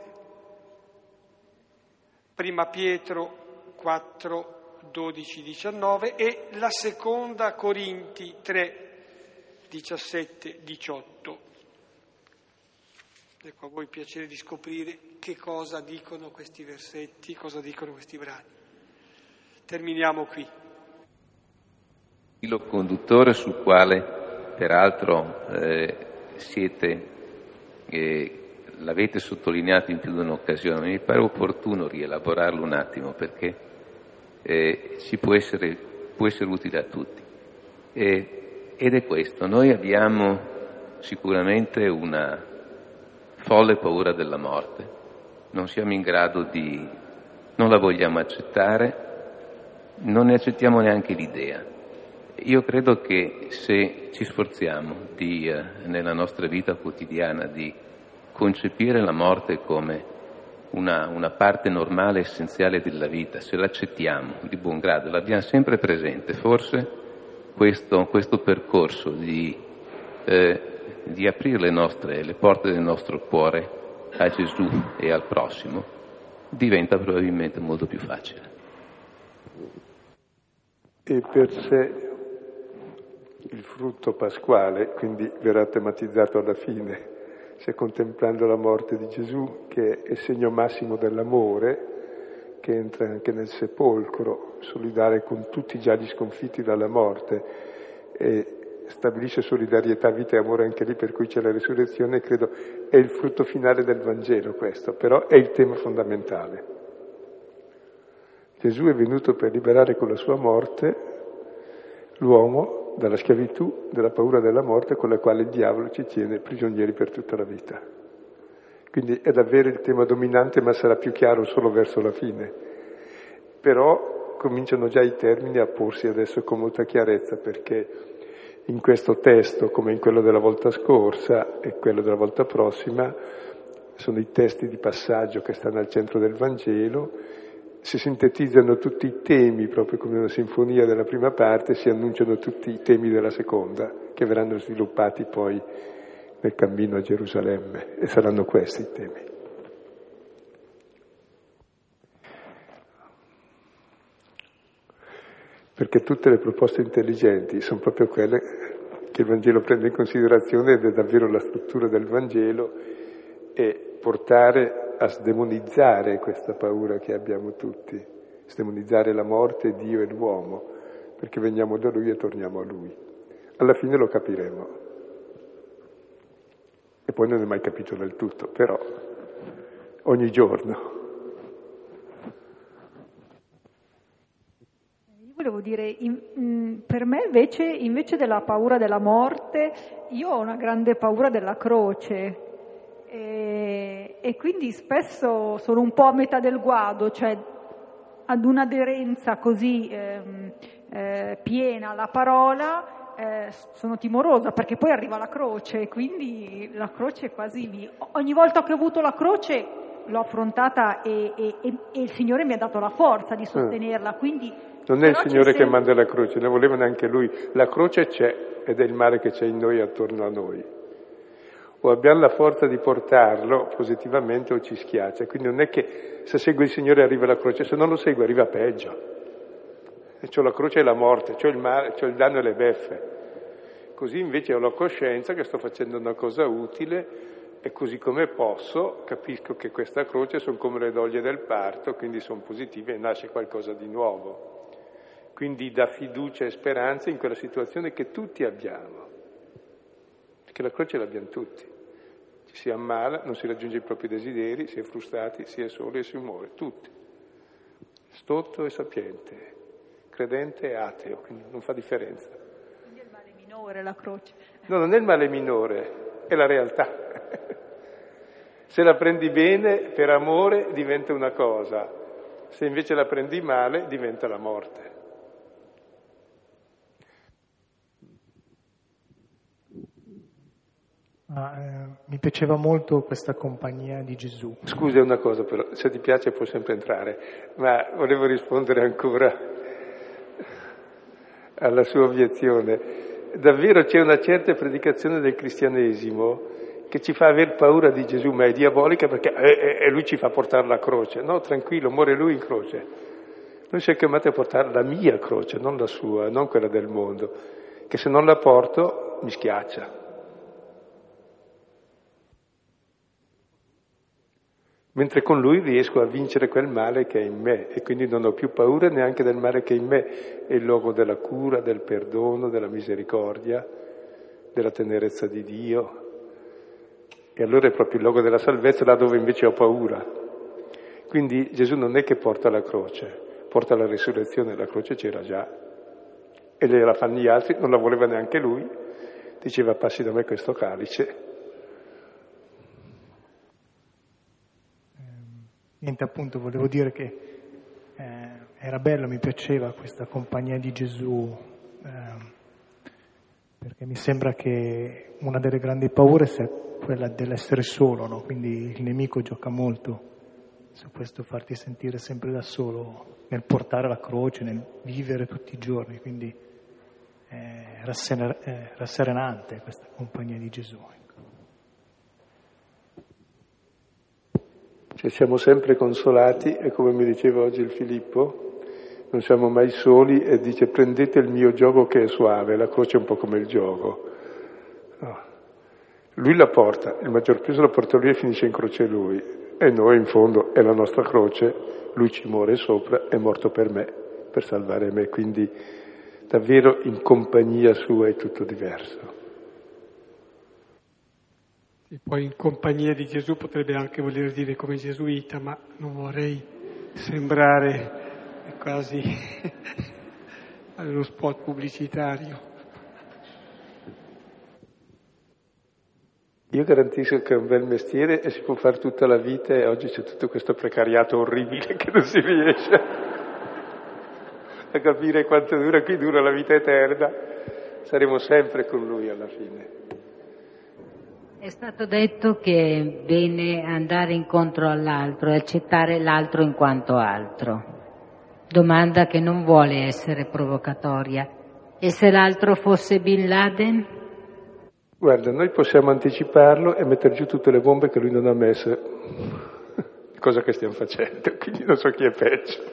Prima Pietro 4, 12, 19 e la seconda Corinti 3, 17, 18. Ecco, a voi piacere di scoprire che cosa dicono questi versetti, cosa dicono questi brani. Terminiamo qui. Il conduttore sul quale peraltro eh, siete, eh, l'avete sottolineato in più di un'occasione, mi pare opportuno rielaborarlo un attimo perché eh, ci può essere, può essere, utile a tutti. ed è questo, noi abbiamo sicuramente una folle paura della morte, non siamo in grado di, non la vogliamo accettare, non ne accettiamo neanche l'idea. Io credo che se ci sforziamo di, eh, nella nostra vita quotidiana di concepire la morte come una, una parte normale, essenziale della vita, se l'accettiamo di buon grado, l'abbiamo sempre presente, forse questo, questo percorso di, eh, di aprire le, nostre, le porte del nostro cuore a Gesù e al prossimo diventa probabilmente molto più facile. E per sé il frutto pasquale, quindi verrà tematizzato alla fine, se contemplando la morte di Gesù, che è segno massimo dell'amore, che entra anche nel sepolcro, solidale con tutti già gli sconfitti dalla morte, e stabilisce solidarietà, vita e amore anche lì, per cui c'è la risurrezione, credo è il frutto finale del Vangelo questo, però è il tema fondamentale. Gesù è venuto per liberare con la sua morte l'uomo dalla schiavitù, dalla paura della morte con la quale il diavolo ci tiene prigionieri per tutta la vita. Quindi è davvero il tema dominante, ma sarà più chiaro solo verso la fine. Però cominciano già i termini a porsi adesso con molta chiarezza, perché in questo testo, come in quello della volta scorsa e quello della volta prossima, sono i testi di passaggio che stanno al centro del Vangelo si sintetizzano tutti i temi, proprio come una sinfonia della prima parte, si annunciano tutti i temi della seconda, che verranno sviluppati poi nel cammino a Gerusalemme, e saranno questi i temi. Perché tutte le proposte intelligenti sono proprio quelle che il Vangelo prende in considerazione ed è davvero la struttura del Vangelo e portare a sdemonizzare questa paura che abbiamo tutti, sdemonizzare la morte, Dio e l'uomo, perché veniamo da Lui e torniamo a Lui. Alla fine lo capiremo. E poi non è mai capito del tutto, però ogni giorno. Io volevo dire, in, per me invece, invece della paura della morte, io ho una grande paura della croce, e, e, quindi spesso sono un po' a metà del guado, cioè ad un'aderenza così eh, eh, piena alla parola eh, sono timorosa perché poi arriva la croce e quindi la croce quasi mi... Ogni volta che ho avuto la croce l'ho affrontata e, e, e il Signore mi ha dato la forza di sostenerla, quindi... Non è il Signore che manda la croce, ne voleva neanche Lui. La croce c'è ed è il male che c'è in noi attorno a noi o abbiamo la forza di portarlo positivamente o ci schiaccia. Quindi non è che se segue il Signore arriva la croce, se non lo segue arriva peggio. E c'ho la croce e la morte, c'ho il, male, c'ho il danno e le beffe. Così invece ho la coscienza che sto facendo una cosa utile e così come posso capisco che questa croce sono come le doglie del parto, quindi sono positive e nasce qualcosa di nuovo. Quindi dà fiducia e speranza in quella situazione che tutti abbiamo che la croce l'abbiamo tutti. Ci si ammala, non si raggiunge i propri desideri, si è frustrati, si è soli e si muore, tutti. Stotto e sapiente, credente e ateo, quindi non fa differenza. Quindi è il male minore la croce. No, non è il male minore, è la realtà. [laughs] Se la prendi bene, per amore, diventa una cosa, se invece la prendi male, diventa la morte. Ah, eh, mi piaceva molto questa compagnia di Gesù. Scusa una cosa però, se ti piace puoi sempre entrare, ma volevo rispondere ancora alla sua obiezione. Davvero c'è una certa predicazione del cristianesimo che ci fa aver paura di Gesù, ma è diabolica perché eh, eh, lui ci fa portare la croce. No, tranquillo, muore lui in croce. Noi siamo chiamati a portare la mia croce, non la sua, non quella del mondo, che se non la porto mi schiaccia. Mentre con lui riesco a vincere quel male che è in me e quindi non ho più paura neanche del male che è in me, è il luogo della cura, del perdono, della misericordia, della tenerezza di Dio. E allora è proprio il luogo della salvezza là dove invece ho paura. Quindi Gesù non è che porta la croce, porta la risurrezione, la croce c'era già. E la fanno gli altri, non la voleva neanche lui, diceva passi da me questo calice, Niente, appunto, volevo dire che eh, era bello, mi piaceva questa compagnia di Gesù, eh, perché mi sembra che una delle grandi paure sia quella dell'essere solo, no? quindi il nemico gioca molto su questo farti sentire sempre da solo, nel portare la croce, nel vivere tutti i giorni, quindi è rasserenante questa compagnia di Gesù. Cioè siamo sempre consolati e come mi diceva oggi il Filippo, non siamo mai soli e dice prendete il mio gioco che è suave, la croce è un po' come il gioco. No. Lui la porta, il maggior peso lo porta lui e finisce in croce lui. E noi in fondo è la nostra croce, lui ci muore sopra, è morto per me, per salvare me. Quindi davvero in compagnia sua è tutto diverso. E poi in compagnia di Gesù potrebbe anche voler dire come gesuita, ma non vorrei sembrare quasi [laughs] allo spot pubblicitario. Io garantisco che è un bel mestiere e si può fare tutta la vita e oggi c'è tutto questo precariato orribile che non si riesce a capire quanto dura, qui dura la vita eterna, saremo sempre con lui alla fine. È stato detto che è bene andare incontro all'altro e accettare l'altro in quanto altro. Domanda che non vuole essere provocatoria. E se l'altro fosse Bin Laden? Guarda, noi possiamo anticiparlo e mettere giù tutte le bombe che lui non ha messe, [laughs] cosa che stiamo facendo, [laughs] quindi non so chi è peggio.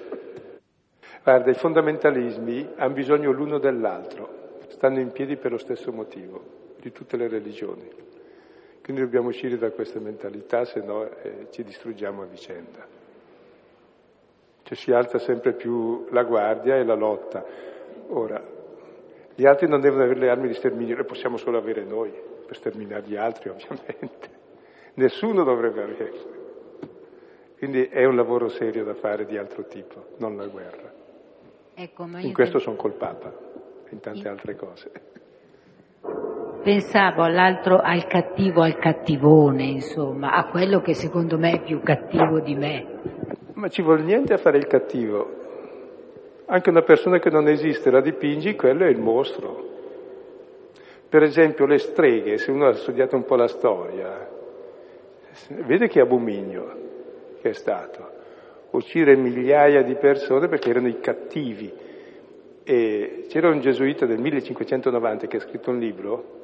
Guarda, i fondamentalismi hanno bisogno l'uno dell'altro, stanno in piedi per lo stesso motivo, di tutte le religioni. Quindi dobbiamo uscire da questa mentalità, se no eh, ci distruggiamo a vicenda. Cioè si alza sempre più la guardia e la lotta. Ora, gli altri non devono avere le armi di sterminio, le possiamo solo avere noi, per sterminare gli altri [laughs] ovviamente. Nessuno dovrebbe averle. Quindi è un lavoro serio da fare di altro tipo, non la guerra. Ecco, in questo sono col Papa, in tante altre cose. Pensavo all'altro, al cattivo, al cattivone, insomma, a quello che secondo me è più cattivo di me. Ma ci vuole niente a fare il cattivo, anche una persona che non esiste la dipingi, quello è il mostro. Per esempio le streghe, se uno ha studiato un po' la storia, vede che abominio che è stato. Uccidere migliaia di persone perché erano i cattivi. E c'era un gesuita del 1590 che ha scritto un libro,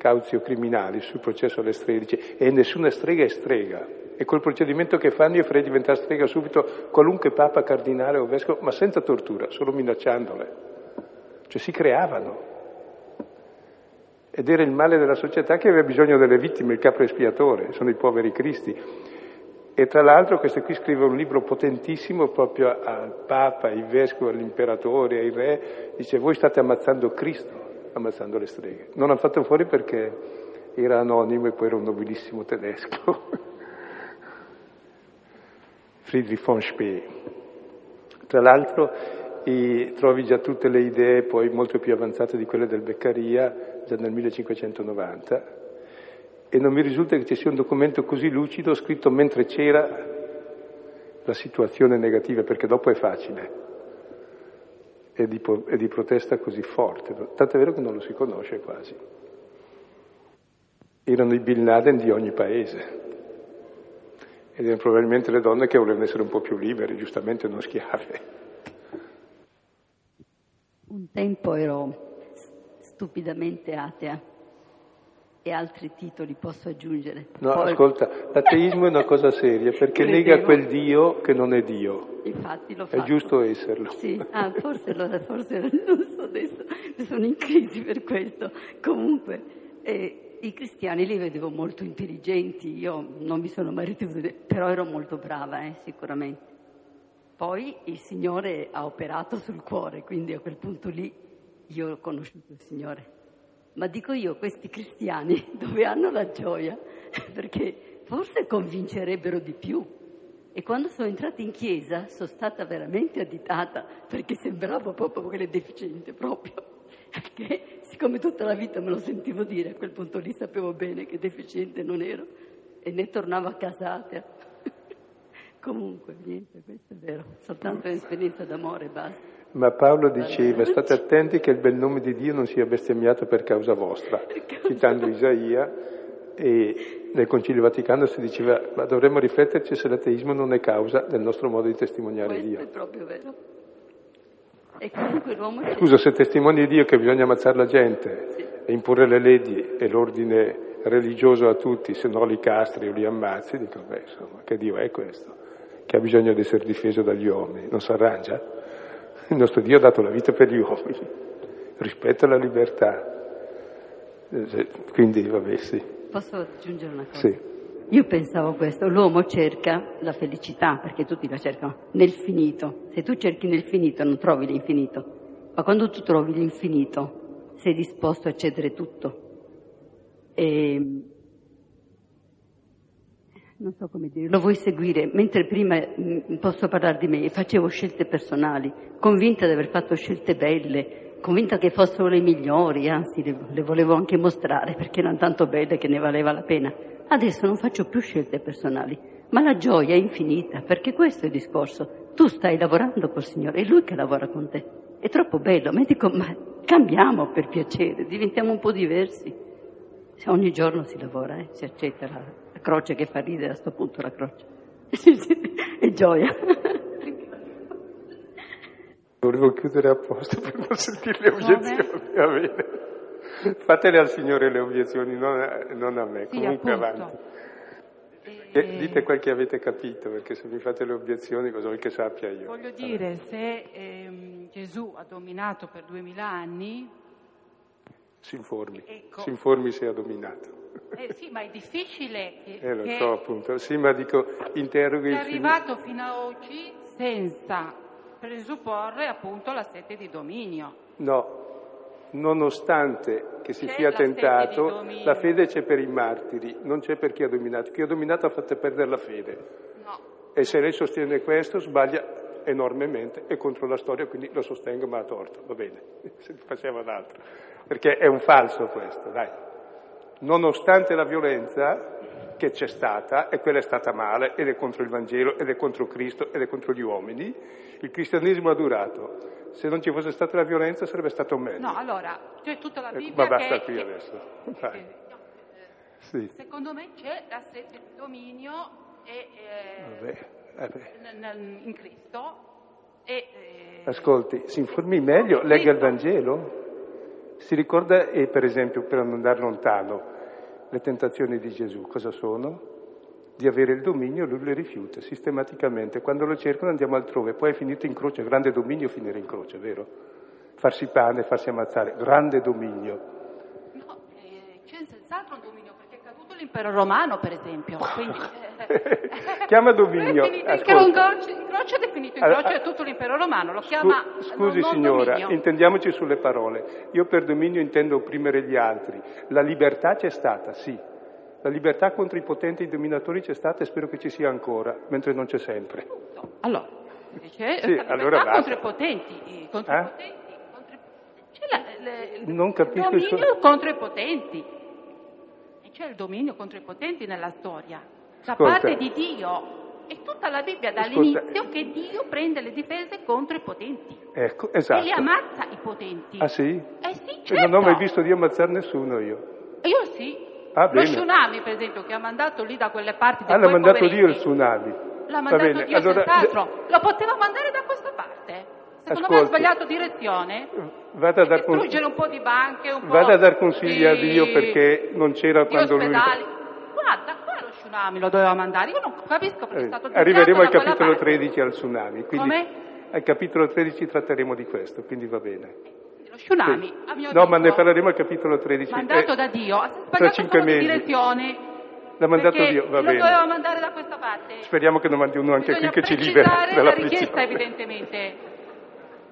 Cauzio Criminali, sul processo alle streghe, dice, e nessuna strega è strega, e col procedimento che fanno io farei diventare strega subito qualunque papa, cardinale o vescovo, ma senza tortura, solo minacciandole. Cioè si creavano. Ed era il male della società che aveva bisogno delle vittime, il capo espiatore, sono i poveri cristi. E tra l'altro questo qui scrive un libro potentissimo proprio al Papa, ai vescovi, all'imperatore, ai re, dice voi state ammazzando Cristo, ammazzando le streghe. Non l'hanno fatto fuori perché era anonimo e poi era un nobilissimo tedesco. [laughs] Friedrich von Spee. Tra l'altro i, trovi già tutte le idee poi molto più avanzate di quelle del Beccaria già nel 1590 e non mi risulta che ci sia un documento così lucido scritto mentre c'era la situazione negativa, perché dopo è facile, e di, e di protesta così forte, tanto è vero che non lo si conosce quasi. Erano i Bin Laden di ogni paese ed erano probabilmente le donne che volevano essere un po' più libere, giustamente non schiave. Un tempo ero stupidamente atea e altri titoli posso aggiungere. No, Poi... ascolta, l'ateismo è una cosa seria perché Credevo. nega quel Dio che non è Dio. Infatti l'ho È fatto. giusto esserlo. Sì, ah, forse, allora, forse non so adesso, sono in crisi per questo. Comunque, eh, i cristiani li vedevo molto intelligenti, io non mi sono mai ritenuta, però ero molto brava, eh, sicuramente. Poi il Signore ha operato sul cuore, quindi a quel punto lì io ho conosciuto il Signore. Ma dico io, questi cristiani [laughs] dove hanno la gioia? [laughs] Perché forse convincerebbero di più. E quando sono entrata in chiesa sono stata veramente additata perché sembravo proprio quella deficiente, proprio. [laughs] Perché siccome tutta la vita me lo sentivo dire, a quel punto lì sapevo bene che deficiente non ero e ne tornavo a casa. Comunque, niente, questo è vero, soltanto un'esperienza d'amore, basta. Ma Paolo diceva, state attenti che il bel nome di Dio non sia bestemmiato per causa vostra, [laughs] citando Isaia, e nel Concilio Vaticano si diceva, ma dovremmo rifletterci se l'ateismo non è causa del nostro modo di testimoniare Questo Dio. è proprio vero. E comunque l'uomo. Scusa, se testimoni Dio che bisogna ammazzare la gente Sì. e imporre le leggi e l'ordine religioso a tutti, se no li castri o li ammazzi, dico, beh, insomma, che Dio è questo? Che ha bisogno di essere difeso dagli uomini, non si arrangia? Il nostro Dio ha dato la vita per gli uomini, rispetta la libertà. Eh, Quindi, vabbè, sì. Posso aggiungere una cosa? sì. Io pensavo questo, l'uomo cerca la felicità, perché tutti la cercano, nel finito. Se tu cerchi nel finito non trovi l'infinito. ma quando tu trovi l'infinito sei disposto a cedere tutto. E non so come dire, lo vuoi seguire, mentre prima mh, posso parlare di me, facevo scelte personali, convinta di aver fatto scelte belle, convinta che fossero le migliori, anzi le, le volevo anche mostrare perché erano tanto belle che ne valeva la pena. Adesso non faccio più scelte personali, ma la gioia è infinita, perché questo è il discorso. Tu stai lavorando col Signore, è Lui che lavora con te. È troppo bello, ma dico, ma cambiamo per piacere, diventiamo un po' diversi. Ogni giorno si lavora, eh, si accetta la croce che fa ridere a questo punto la croce. [laughs] è gioia. Volevo chiudere apposta per non sentire le obiezioni, va bene. Fatele al Signore le obiezioni, non a, non a me, Sì, comunque appunto. avanti. E dite quel che avete capito, perché se mi fate le obiezioni cosa vuoi che sappia io? Voglio dire, se ehm, Gesù ha dominato per duemila anni, Si informi, Ecco. si informi se ha dominato. eh, sì, ma è difficile che, [laughs] Eh, lo che so appunto. Sì, ma dico, interroghi è il arrivato fino ad oggi senza presupporre appunto la sete di dominio. No, nonostante che si C'è sia la tentato, la fede c'è per i martiri, non c'è per chi ha dominato. Chi ha dominato ha fatto perdere la fede. No, E se lei sostiene questo, sbaglia enormemente e contro la storia, quindi lo sostengo ma ha torto, va bene, [laughs] se faceva l'altro. Perché è un falso questo, dai. Nonostante la violenza che c'è stata, e quella è stata male, ed è contro il Vangelo, ed è contro Cristo, ed è contro gli uomini, il cristianesimo ha durato. Se non ci fosse stata la violenza sarebbe stato meglio. no, allora, c'è tutta la Ecco, Bibbia ma basta che... qui adesso. [laughs] Vai. eh, Sì, Secondo me c'è la sete di dominio e, eh, vabbè, in Cristo e... eh, Ascolti, si informi meglio, legga il Vangelo. Si ricorda, e per esempio, per non andare lontano, le tentazioni di Gesù cosa sono? Di avere il dominio, lui le rifiuta sistematicamente. Quando lo cercano andiamo altrove, poi è finito in croce, grande dominio finire in croce, vero? Farsi pane, farsi ammazzare, grande dominio. No, eh, c'è senz'altro un dominio perché è caduto l'impero romano, per esempio. Quindi, [laughs] eh, Chiama dominio, È finito in ascolta. croce, in croce è definito in Allora, croce tutto l'impero romano, lo chiama Scu- Scusi non- non signora, dominio. intendiamoci sulle parole. Io per dominio intendo opprimere gli altri. La libertà c'è stata, sì. La libertà contro i potenti e i dominatori c'è stata e spero che ci sia ancora, mentre non c'è sempre. Allora, c'è Sì, la libertà allora contro i potenti, contro Eh? i potenti, contro la- le- il Non capisco il dominio suo- contro i potenti. C'è il dominio contro i potenti nella storia, da Ascolta. parte di Dio. È tutta la Bibbia Ascolta. dall'inizio che Dio prende le difese contro i potenti Ecco, e li esatto. ammazza i potenti. Ah sì? Eh sì, certo. non ho mai visto di ammazzare nessuno io. Io sì. Ah, Lo bene. tsunami, per esempio, che ha mandato lì da quelle parti dei Ah, l'ha mandato poveretti. Dio il tsunami. L'ha mandato Dio allora- senz'altro. Lo poteva mandare da questa parte. Secondo me ha Ascolti. sbagliato direzione. Vada a dar Distruggere un po' di banche, un po' Vada a dar consigli a di- Dio perché non c'era di quando lui... ospedali. Guarda, qua lo tsunami lo doveva mandare. Io non capisco perché è Eh, stato Arriveremo al capitolo parte. 13 al tsunami. Quindi Come? Al capitolo 13 tratteremo di questo, quindi va bene. Lo tsunami, Sì. a mio No, ma ne parleremo al capitolo 13. mandato Eh, da Dio, ha tra sbagliato cinque solo di mesi. direzione. L'ha mandato Dio, va lo bene. doveva mandare da questa parte. Speriamo che non mandi uno anche Bisogna qui che ci libera dalla la richiesta prigione. evidentemente.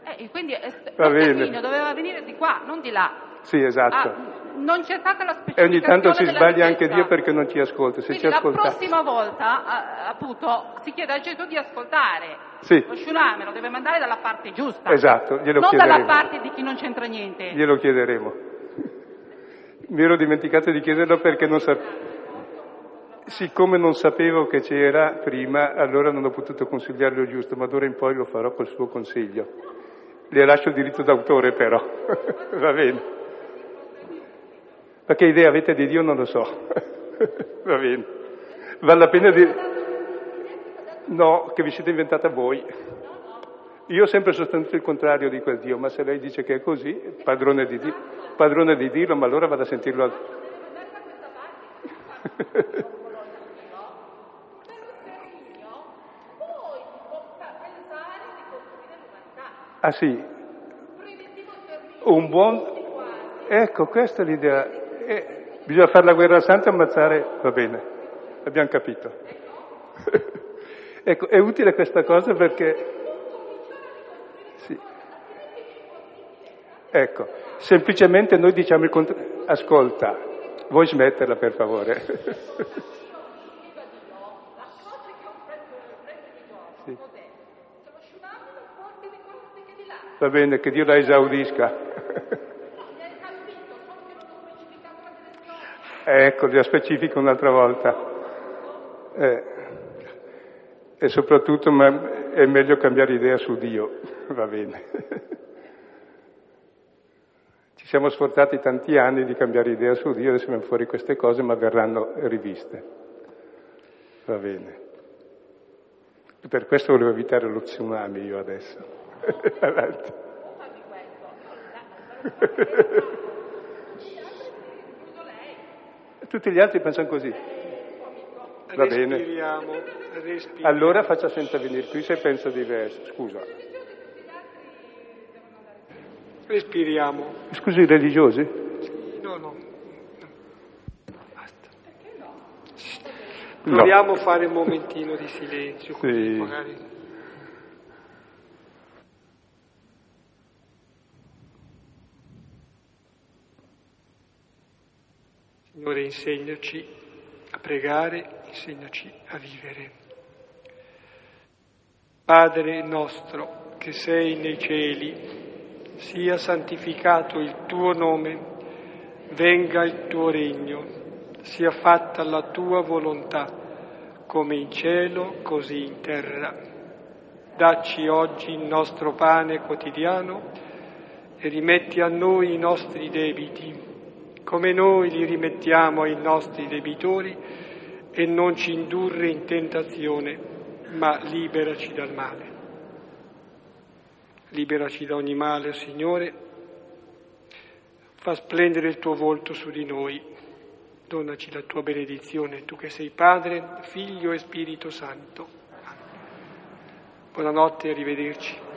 Eh, e quindi eh, sterminio doveva venire di qua, non di là. Sì, esatto. Ah, non c'è stata la e specificazione ogni tanto si sbaglia anche. Dio perché non ci ascolta. Se Quindi ci la prossima volta, appunto, si chiede a Gesù di ascoltare. Sì. Lo tsunami lo deve mandare dalla parte giusta. Esatto, glielo non chiederemo. dalla parte di chi non c'entra niente. Glielo chiederemo. Mi ero dimenticato di chiederlo perché non sapevo. Siccome non sapevo che c'era prima, allora non ho potuto consigliarlo giusto, ma d'ora in poi lo farò col suo consiglio. Le lascio il diritto d'autore però, [laughs] va bene. Ma che idea avete di Dio non lo so, [laughs] va bene. Vale la pena di... No, che vi siete inventata voi. Io ho sempre sostenuto il contrario di quel Dio, ma se lei dice che è così, padrone di, Dio, padrone di dirlo, ma allora vado a sentirlo. al- [laughs] Ah sì, un buon... Ecco, questa è l'idea. Eh, bisogna fare la guerra santa e ammazzare, va bene, abbiamo capito. [laughs] ecco, è utile questa cosa perché... Sì. Ecco, semplicemente noi diciamo il contrario. Ascolta, vuoi smetterla per favore? [laughs] Va bene, che Dio la esaudisca. ecco, la specifico un'altra volta. Eh, e soprattutto è meglio cambiare idea su Dio, [laughs] va bene. Ci siamo sforzati tanti anni di cambiare idea su Dio, adesso vengono fuori queste cose, ma verranno riviste. Va bene. Per questo volevo evitare lo tsunami io adesso. Avanti. Tutti gli altri pensano così. Va bene. Allora faccia senza venire qui se pensa diverso. Scusa. Respiriamo. Scusi, i religiosi? No, no. Basta. No. Proviamo a fare un momentino di silenzio, così Sì. magari. Signore, insegnaci a pregare, insegnaci a vivere. Padre nostro che sei nei cieli, sia santificato il tuo nome, venga il tuo regno, sia fatta la tua volontà, come in cielo, così in terra. Dacci oggi il nostro pane quotidiano e rimetti a noi i nostri debiti, come noi li rimettiamo ai nostri debitori, e non ci indurre in tentazione, ma liberaci dal male. Liberaci da ogni male, Signore, fa splendere il tuo volto su di noi, donaci la tua benedizione, tu che sei Padre, Figlio e Spirito Santo. Buonanotte e arrivederci.